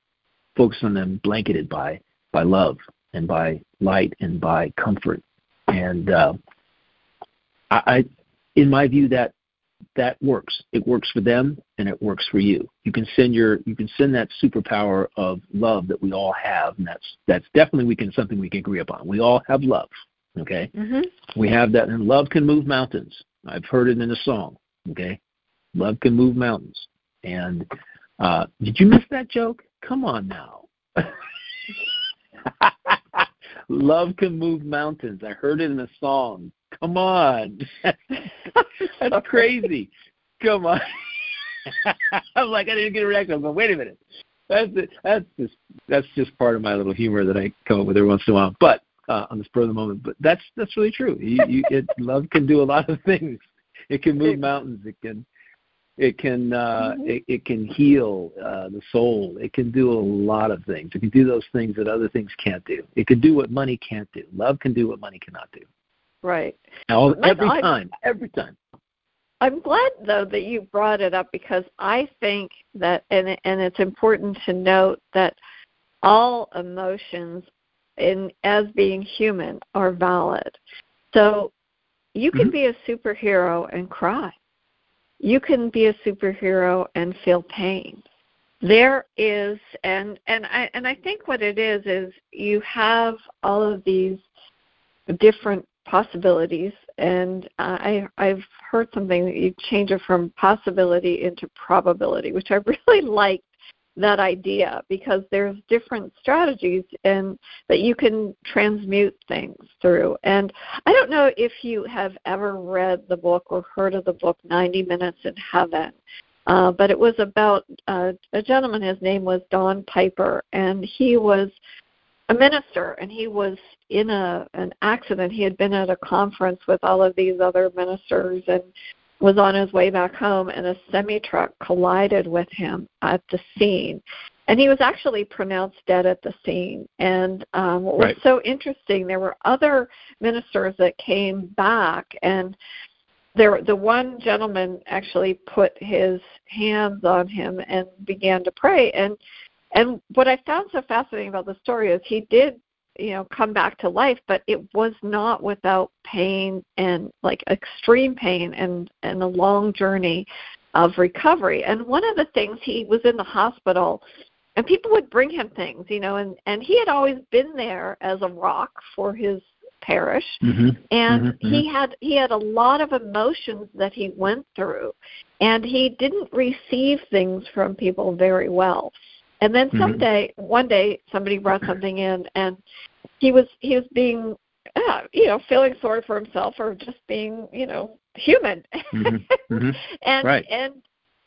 Speaker 2: focused on them blanketed by, by love and by light and by comfort. And uh, I, I, in my view, that that works. It works for them and it works for you. You can send your you can send that superpower of love that we all have, and that's that's definitely we can something we can agree upon. We all have love. Okay,
Speaker 1: mm-hmm.
Speaker 2: we have that, and love can move mountains. I've heard it in a song. Okay, love can move mountains. And uh, did you miss that joke? Come on now. love can move mountains. I heard it in a song. Come on, that's crazy. Come on. I'm like I didn't get a reaction. I'm going, wait a minute. That's it. that's just that's just part of my little humor that I come up with every once in a while. But uh, on the spur of the moment. But that's that's really true. You, you, it, love can do a lot of things. It can move mountains. It can it can uh,
Speaker 1: mm-hmm.
Speaker 2: it, it can heal uh, the soul. It can do a lot of things. It can do those things that other things can't do. It can do what money can't do. Love can do what money cannot do.
Speaker 1: Right.
Speaker 2: Every
Speaker 1: I,
Speaker 2: time. Every time.
Speaker 1: I'm glad though that you brought it up because I think that and and it's important to note that all emotions in as being human are valid. So you can
Speaker 2: mm-hmm.
Speaker 1: be a superhero and cry. You can be a superhero and feel pain. There is and and I and I think what it is is you have all of these different possibilities and I I've heard something that you change it from possibility into probability, which I really like that idea because there's different strategies and that you can transmute things through. And I don't know if you have ever read the book or heard of the book 90 Minutes in Heaven. Uh, but it was about uh, a gentleman. His name was Don Piper, and he was a minister, and he was in a an accident. He had been at a conference with all of these other ministers, and was on his way back home and a semi truck collided with him at the scene and he was actually pronounced dead at the scene and um what
Speaker 2: right.
Speaker 1: was so interesting there were other ministers that came back and there the one gentleman actually put his hands on him and began to pray and and what i found so fascinating about the story is he did you know come back to life but it was not without pain and like extreme pain and and a long journey of recovery. And one of the things he was in the hospital and people would bring him things you know and and he had always been there as a rock for his parish.
Speaker 2: Mm-hmm.
Speaker 1: and
Speaker 2: mm-hmm.
Speaker 1: he had he had a lot of emotions that he went through. And he didn't receive things from people very well and then
Speaker 2: Mm-hmm.
Speaker 1: someday, mm-hmm. one day, somebody brought something in, and he was he was being, uh, you know, feeling sorry for himself or just being, you know, human.
Speaker 2: Mm-hmm. Mm-hmm.
Speaker 1: and
Speaker 2: right.
Speaker 1: and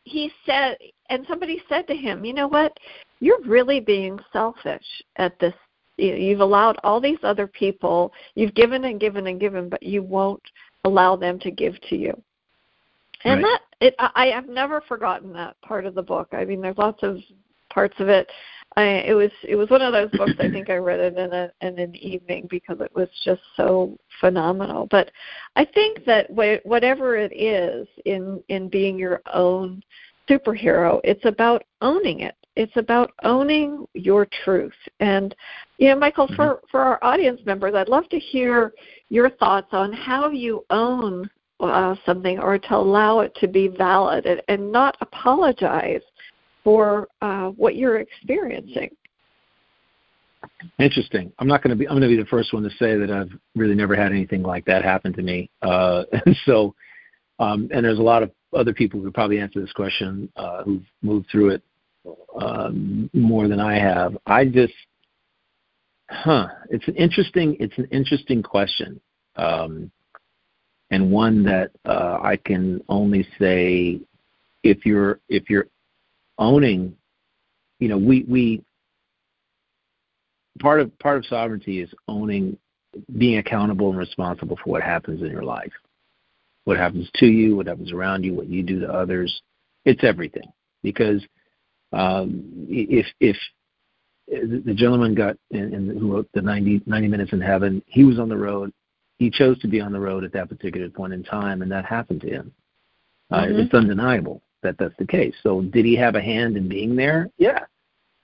Speaker 1: he said, and somebody said to him, you know what, you're really being selfish at this. you've allowed all these other people you've given and given and given but you won't allow them to give to you and right. that it i have never forgotten that part of the book i mean there's lots of parts of it i it was it was one of those books i think i read it in a in an evening because it was just so phenomenal but i think that wh- whatever it is in in being your own superhero it's about owning it it's about owning your truth. And you know, Michael, mm-hmm. for for our audience members, I'd love to hear your thoughts on how you own uh, something or to allow it to be valid and, and not apologize for uh, what you're experiencing.
Speaker 2: Interesting. I'm not going to be. I'm going to be the first one to say that I've really never had anything like that happen to me. Uh, so, um, and there's a lot of other people who could probably answer this question uh, who've moved through it um, more than I have. I just, huh? It's an interesting. It's an interesting question, um, and one that uh, I can only say if you're if you're owning, you know, we we part of part of sovereignty is owning, being accountable and responsible for what happens in your life, what happens to you, what happens around you, what you do to others. It's everything because um, if if the gentleman got in, in, who wrote the 90, 90 Minutes in Heaven, he was on the road. He chose to be on the road at that particular point in time, and that happened to him. Uh, mm-hmm. It's undeniable that that's the case. So, did he have a hand in being there? Yeah.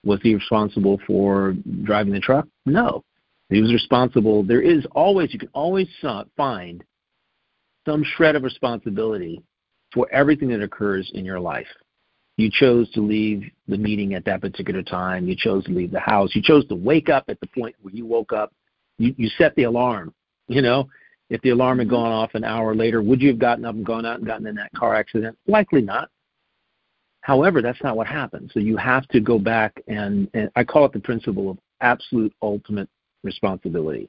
Speaker 2: Was he responsible for driving the truck? No. He was responsible. There is always, you can always find some shred of responsibility for everything that occurs in your life. You chose to leave the meeting at that particular time. You chose to leave the house. You chose to wake up at the point where you woke up. You, you set the alarm. You know, if the alarm had gone off an hour later, would you have gotten up and gone out and gotten in that car accident? Likely not. However, that's not what happened. So you have to go back and, and I call it the principle of absolute ultimate responsibility.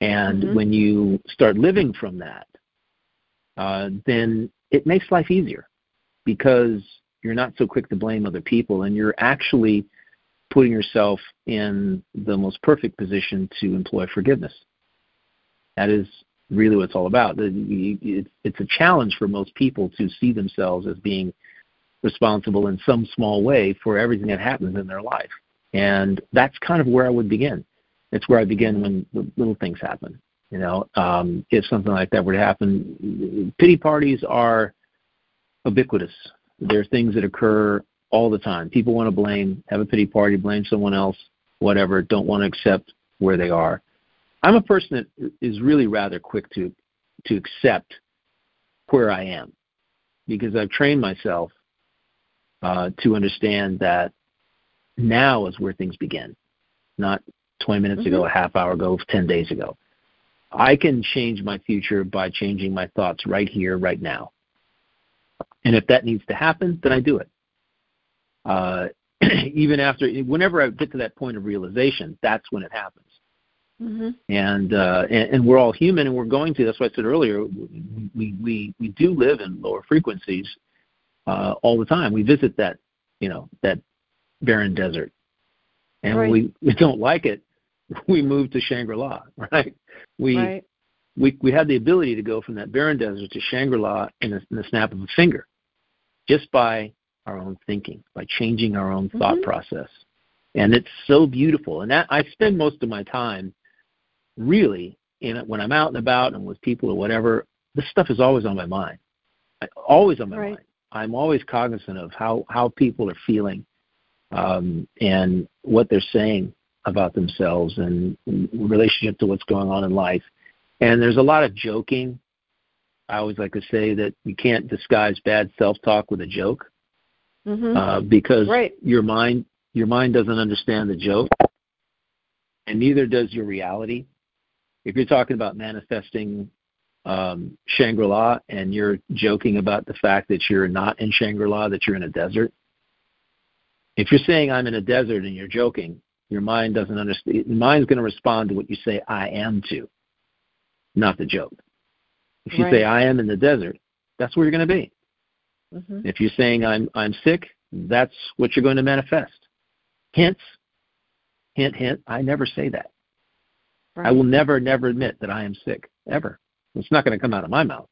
Speaker 2: And mm-hmm. when you start living from that, uh, then it makes life easier because you're not so quick to blame other people, and you're actually putting yourself in the most perfect position to employ forgiveness. That is really what it's all about. It's a challenge for most people to see themselves as being responsible in some small way for everything that happens in their life. And that's kind of where I would begin. It's where I begin when little things happen. You know, um, if something like that were to happen, pity parties are ubiquitous there are things that occur all the time. People want to blame, have a pity party, blame someone else, whatever, don't want to accept where they are. I'm a person that is really rather quick to to accept where I am because I've trained myself uh, to understand that now is where things begin, not 20 minutes mm-hmm. ago, a half hour ago, 10 days ago. I can change my future by changing my thoughts right here, right now. And if that needs to happen, then I do it. Uh, even after, whenever I get to that point of realization, that's when it happens. Mm-hmm. And, uh, and and we're all human, and we're going to. That's why I said earlier. We we we do live in lower frequencies uh, all the time. We visit that you know that barren desert, and right. we we don't like it. We move to Shangri La, right? We right. we we have the ability to go from that barren desert to Shangri La in, in the snap of a finger just by our own thinking, by changing our own thought mm-hmm. process. And it's so beautiful. And that I spend most of my time really in when I'm out and about and with people or whatever, this stuff is always on my mind. Always on my right. mind. I'm always cognizant of how, how people are feeling um, and what they're saying about themselves and in relationship to what's going on in life. And there's a lot of joking I always like to say that you can't disguise bad self-talk with a joke, mm-hmm. uh, because right. your mind your mind doesn't understand the joke, and neither does your reality. If you're talking about manifesting um, Shangri-La and you're joking about the fact that you're not in Shangri-La, that you're in a desert, if you're saying I'm in a desert and you're joking, your mind doesn't understand. Your mind's going to respond to what you say I am to, not the joke. If you right. say I am in the desert, that's where you're going to be. Mm-hmm. If you're saying I'm I'm sick, that's what you're going to manifest. Hence, hint, hint, I never say that.
Speaker 1: Right.
Speaker 2: I will never, never admit that I am sick ever. It's not going to come out of my mouth.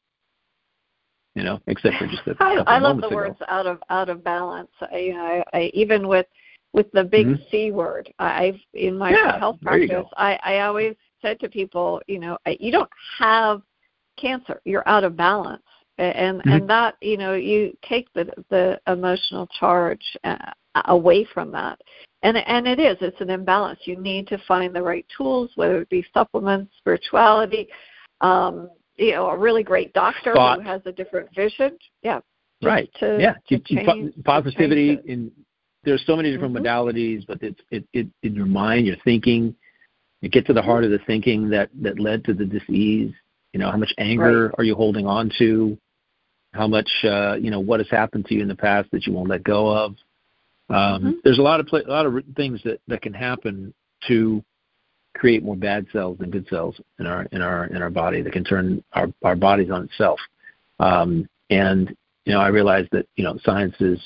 Speaker 2: You know, except for just a
Speaker 1: I, love the
Speaker 2: ago.
Speaker 1: words out of out of balance. I, I, I even with with the big
Speaker 2: Mhm.
Speaker 1: C word. I- I've in my
Speaker 2: Yeah,
Speaker 1: health practice. I, I always said to people, you know, you don't have cancer. You're out of balance, and
Speaker 2: Mhm.
Speaker 1: and that you know you take the the emotional charge uh, away from that. And and it is it's an imbalance. You need to find the right tools, whether it be supplements, spirituality, um, you know, a really great doctor
Speaker 2: Thought.
Speaker 1: who has a different vision. Yeah,
Speaker 2: right.
Speaker 1: to-
Speaker 2: yeah.
Speaker 1: to
Speaker 2: You- you po-
Speaker 1: change-
Speaker 2: positivity in there's so many different
Speaker 1: Mhm.
Speaker 2: modalities, but it's it, it in your mind, your thinking, you get to the heart of the thinking that that led to the disease. You know, how much anger
Speaker 1: Right.
Speaker 2: are you holding on to? How much uh, you know what has happened to you in the past that you won't let go of? Um,
Speaker 1: Mhm.
Speaker 2: There's a lot of pla a lot of things that that can happen to create more bad cells than good cells in our in our in our body that can turn our our bodies on itself. Um, and you know, I realize that you know science is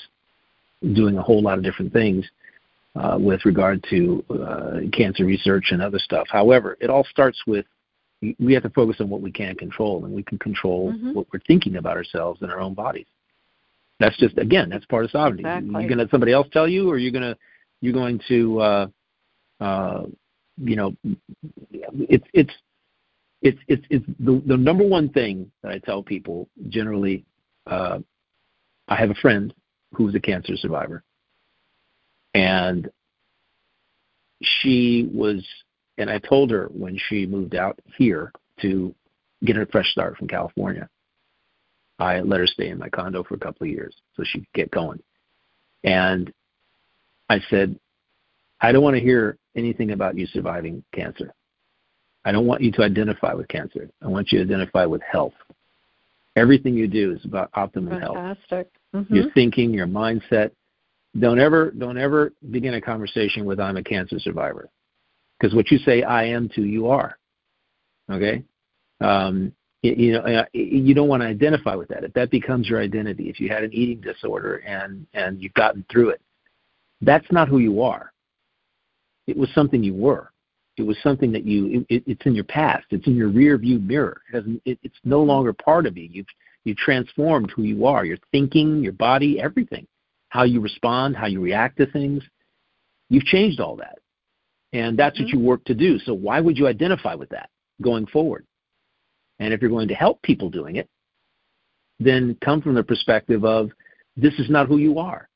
Speaker 2: doing a whole lot of different things uh, with regard to uh, cancer research and other stuff. However, it all starts with we have to focus on what we can control, and we can control
Speaker 1: Mhm.
Speaker 2: what we're thinking about ourselves and our own bodies. That's just again, that's part of sovereignty.
Speaker 1: Exactly.
Speaker 2: You're going to let somebody else tell you, or you're going to you're going to uh, uh, you know it's it's it's it's it's the the number one thing that I tell people generally. Uh, I have a friend who's a cancer survivor, and she was, and I told her when she moved out here to get a fresh start from California. I let her stay in my condo for a couple of years so she could get going. And I said, I don't want to hear anything about you surviving cancer. I don't want you to identify with cancer. I want you to identify with health. Everything you do is about optimum health.
Speaker 1: Fantastic. Mhm.
Speaker 2: Your thinking, your mindset. Don't ever don't ever begin a conversation with I'm a cancer survivor. Because what you say I am to, you are. Okay? Um, you, you know, uh, you don't want to identify with that. If that becomes your identity, if you had an eating disorder and and you've gotten through it, that's not who you are. It was something you were. It was something that you. It, it's in your past. It's in your rear view mirror. It doesn't. It, it's no longer part of you. You've you transformed who you are. Your thinking, your body, everything. How you respond, how you react to things. You've changed all that, and that's what
Speaker 1: Mhm.
Speaker 2: you work to do. So why would you identify with that going forward? And if you're going to help people doing it, then come from the perspective of this is not who you are.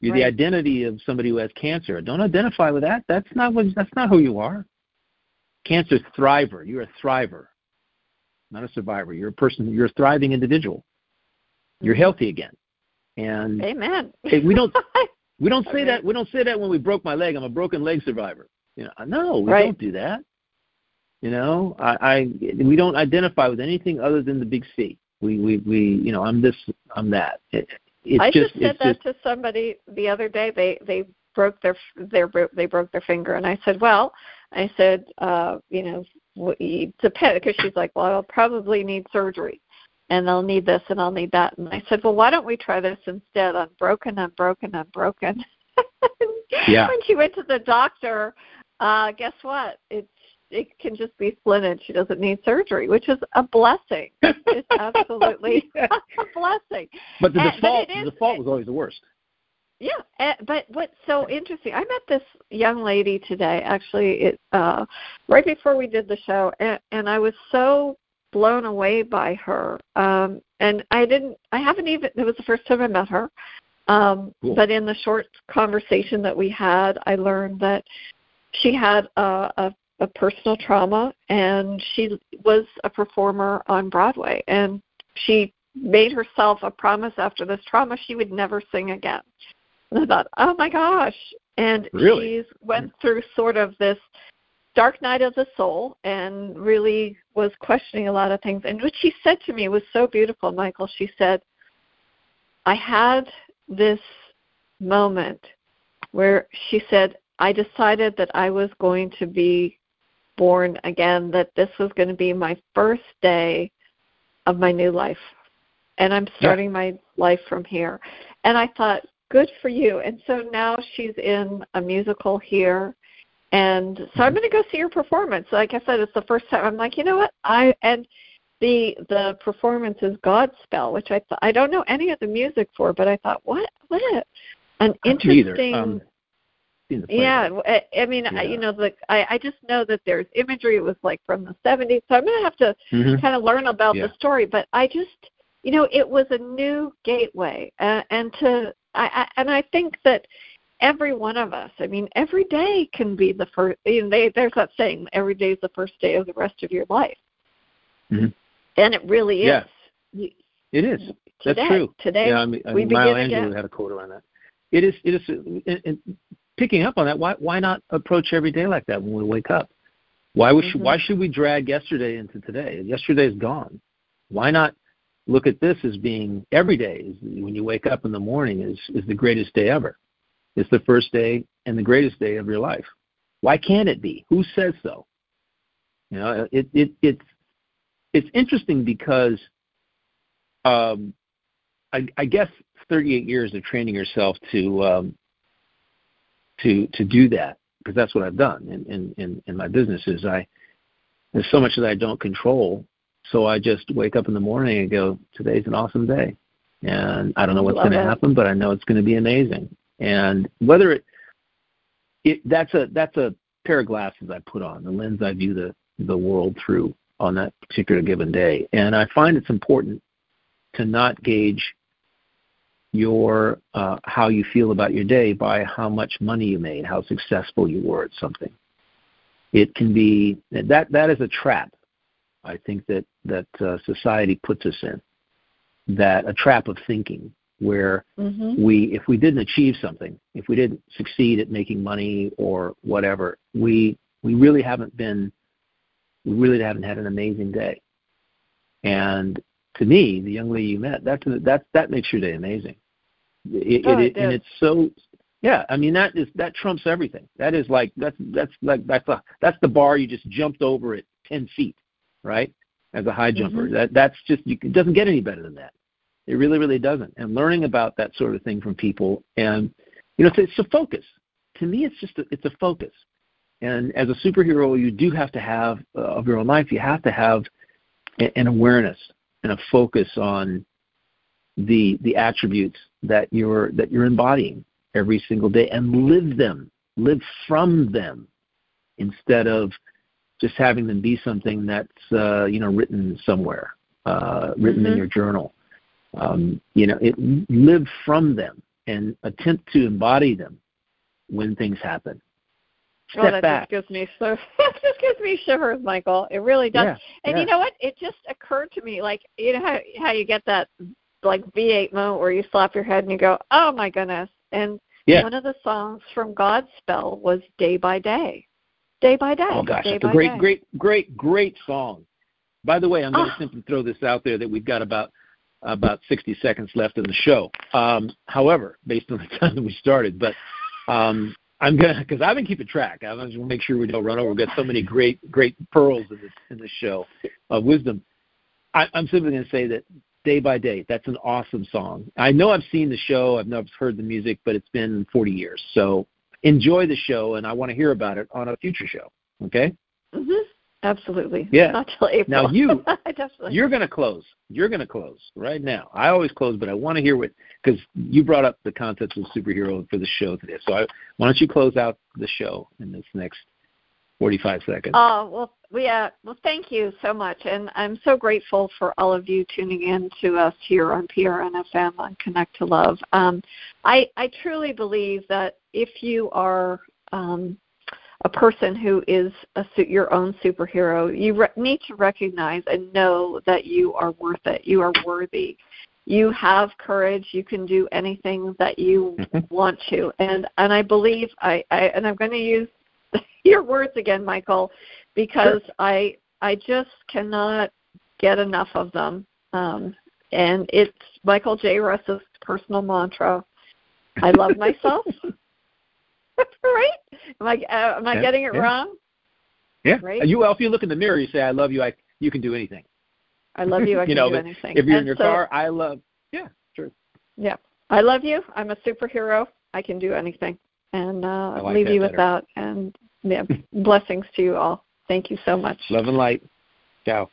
Speaker 2: You're the identity of somebody who has cancer. Don't identify with that. That's not what. That's not who you are. Cancer thriver. You're a thriver, not a survivor. You're a person. You're a thriving individual. You're
Speaker 1: Mhm.
Speaker 2: healthy again. And
Speaker 1: Amen.
Speaker 2: We don't- we don't say
Speaker 1: Okay.
Speaker 2: that. We don't say that when we broke my leg. I'm a broken leg survivor. You know, no, we
Speaker 1: Right.
Speaker 2: don't do that. You know, I, I we don't identify with anything other than the big C. We we we you know, I'm this, I'm that. It, it's
Speaker 1: I
Speaker 2: just,
Speaker 1: just said that
Speaker 2: just
Speaker 1: to somebody the other day. They they broke their their they broke their finger, and I said, well, I said, uh, you know, w- it depends because she's like, well, I'll probably need surgery, and I'll need this and I'll need that, and I said, well, why don't we try this instead? I'm broken, I'm broken, I'm broken.
Speaker 2: Yeah.
Speaker 1: When she went to the doctor, uh, guess what? It's it can just be splinted. She doesn't need surgery, which is a blessing. It's absolutely
Speaker 2: Yeah.
Speaker 1: a blessing.
Speaker 2: But the
Speaker 1: but
Speaker 2: default,
Speaker 1: is-
Speaker 2: the default was always the worst.
Speaker 1: Yeah, eh, but what's so interesting? I met this young lady today. Actually, it uh, right before we did the show, and, and I was so blown away by her. Um, and I didn't. I haven't even. It was the first time I met her. Um,
Speaker 2: Cool.
Speaker 1: But in the short conversation that we had, I learned that she had a, a, a personal trauma, and she was a performer on Broadway, and she made herself a promise after this trauma she would never sing again. And I thought, oh my gosh. And
Speaker 2: Really?
Speaker 1: she's went through sort of this dark night of the soul and really was questioning a lot of things. And what she said to me was so beautiful, Michael. She said, I had this moment where she said, I decided that I was going to be born again, that this was going to be my first day of my new life. And I'm starting my life from here. And I thought, good for you. And so now she's in a musical here And so I'm going to go see her performance. Like I said, it's the first time. I'm like, you know what? I and the the performance is Godspell, which I th- I don't know any of the music for, but I thought, what what a, an interesting. Um, yeah, I, I mean, yeah. I, you know, the I, I just know that there's imagery. It was like from the 70s, so I'm gonna have to mm-hmm. kind of learn about yeah. the story. But I just, you know, it was a new gateway, uh, and to I, I and I think that every one of us. I mean, every day can be the first. You know, they, there's that saying, every day is the first day of the rest of your life.
Speaker 2: Mm-hmm.
Speaker 1: And it really
Speaker 2: is. Yeah. It is. That's true.
Speaker 1: Today,
Speaker 2: yeah, I mean,
Speaker 1: we
Speaker 2: Maya
Speaker 1: Angelou
Speaker 2: had a quote around that. It is. It is. And, and picking up on that, why why not approach every day like that when we wake up? Why we mm-hmm. why should we drag yesterday into today? Yesterday is gone. Why not look at this as being every day is when you wake up in the morning is is the greatest day ever. It's the first day and the greatest day of your life. Why can't it be? Who says so? You know, it it it's it's interesting because um, I, I guess 38 years of training yourself to um, to to do that because that's what I've done in, in in in my businesses. I there's so much that I don't control, so I just wake up in the morning and go, today's an awesome day, and I don't know what's going to happen, but I know it's going to be amazing. And whether it, it that's a that's a pair of glasses I put on, the lens I view the the world through on that particular given day. And I find it's important to not gauge your uh, how you feel about your day by how much money you made, how successful you were at something. It can be that that is a trap. I think that that uh, society puts us in that a trap of thinking where
Speaker 1: mm-hmm.
Speaker 2: we if we didn't achieve something, if we didn't succeed at making money or whatever, we we really haven't been we really haven't had an amazing day. And to me, the young lady you met, that's that that makes your day amazing. It,
Speaker 1: oh,
Speaker 2: it, it and it's so yeah, I mean that is that trumps everything. That is like that's that's like that's a that's the bar you just jumped over at ten feet, right? As a high jumper,
Speaker 1: mm-hmm.
Speaker 2: that that's just you, it doesn't get any better than that. It really really doesn't. And learning about that sort of thing from people, and you know, it's, it's a focus. To me, it's just a, it's a focus. And as a superhero, you do have to have uh, of your own life. You have to have an awareness and a focus on the the attributes that you're that you're embodying every single day and live them, live from them, instead of just having them be something that's uh, you know written somewhere, uh, written
Speaker 1: mm-hmm.
Speaker 2: in your journal. Um, you know, it live from them and attempt to embody them when things happen. Step
Speaker 1: oh, that
Speaker 2: back.
Speaker 1: just gives me so that just gives me shivers, Michael. It really does.
Speaker 2: Yeah,
Speaker 1: and
Speaker 2: yeah.
Speaker 1: you know what? It just occurred to me, like you know how how you get that like V8 moment where you slap your head and you go, "Oh my goodness!" And
Speaker 2: yeah.
Speaker 1: one of the songs from Godspell was "Day by Day." Day by day.
Speaker 2: Oh gosh,
Speaker 1: day
Speaker 2: that's a great,
Speaker 1: day.
Speaker 2: great, great, great song. By the way, I'm going to
Speaker 1: oh.
Speaker 2: simply throw this out there that we've got about about 60 seconds left in the show. Um, however, based on the time that we started, but um, I'm gonna because I've been keeping track. I just want to make sure we don't run over. We've got so many great great pearls in this in this show of wisdom. I, I'm simply to say that day by day, that's an awesome song. I know I've seen the show, I've never heard the music, but it's been 40 years. So enjoy the show, and I want to hear about it on a future show. Okay?
Speaker 1: Mhm. Absolutely.
Speaker 2: Yeah.
Speaker 1: Not till April.
Speaker 2: Now you,
Speaker 1: Definitely.
Speaker 2: you're going to close. You're going to close right now. I always close, but I want to hear what because you brought up the concept of superhero for the show today. So I, why don't you close out the show in this next 45 seconds?
Speaker 1: Oh well, we uh, well, thank you so much, and I'm so grateful for all of you tuning in to us here on PRNFM on Connect to Love. Um, I I truly believe that if you are um, a person who is a, your own superhero, you re- need to recognize and know that you are worth it. You are worthy. You have courage. You can do anything that you
Speaker 2: Mm-hmm.
Speaker 1: want to. And and I believe I, I and I'm going to use your words again, Michael, because
Speaker 2: Sure.
Speaker 1: I I just cannot get enough of them. Um, and it's Michael J. Russ's personal mantra. I love myself. right? Am I uh, am I
Speaker 2: Yeah,
Speaker 1: getting it
Speaker 2: yeah.
Speaker 1: wrong?
Speaker 2: Yeah.
Speaker 1: Right?
Speaker 2: You well, if you look in the mirror, you say, "I love you." I you can do anything.
Speaker 1: I love you. I
Speaker 2: you
Speaker 1: can
Speaker 2: know,
Speaker 1: do anything.
Speaker 2: if you're in your
Speaker 1: so,
Speaker 2: car, I love. Yeah, true.
Speaker 1: yeah, I love you. I'm a superhero. I can do anything, and uh,
Speaker 2: like
Speaker 1: leave you with that. And yeah, blessings to you all. Thank you so much.
Speaker 2: Love and light. Ciao.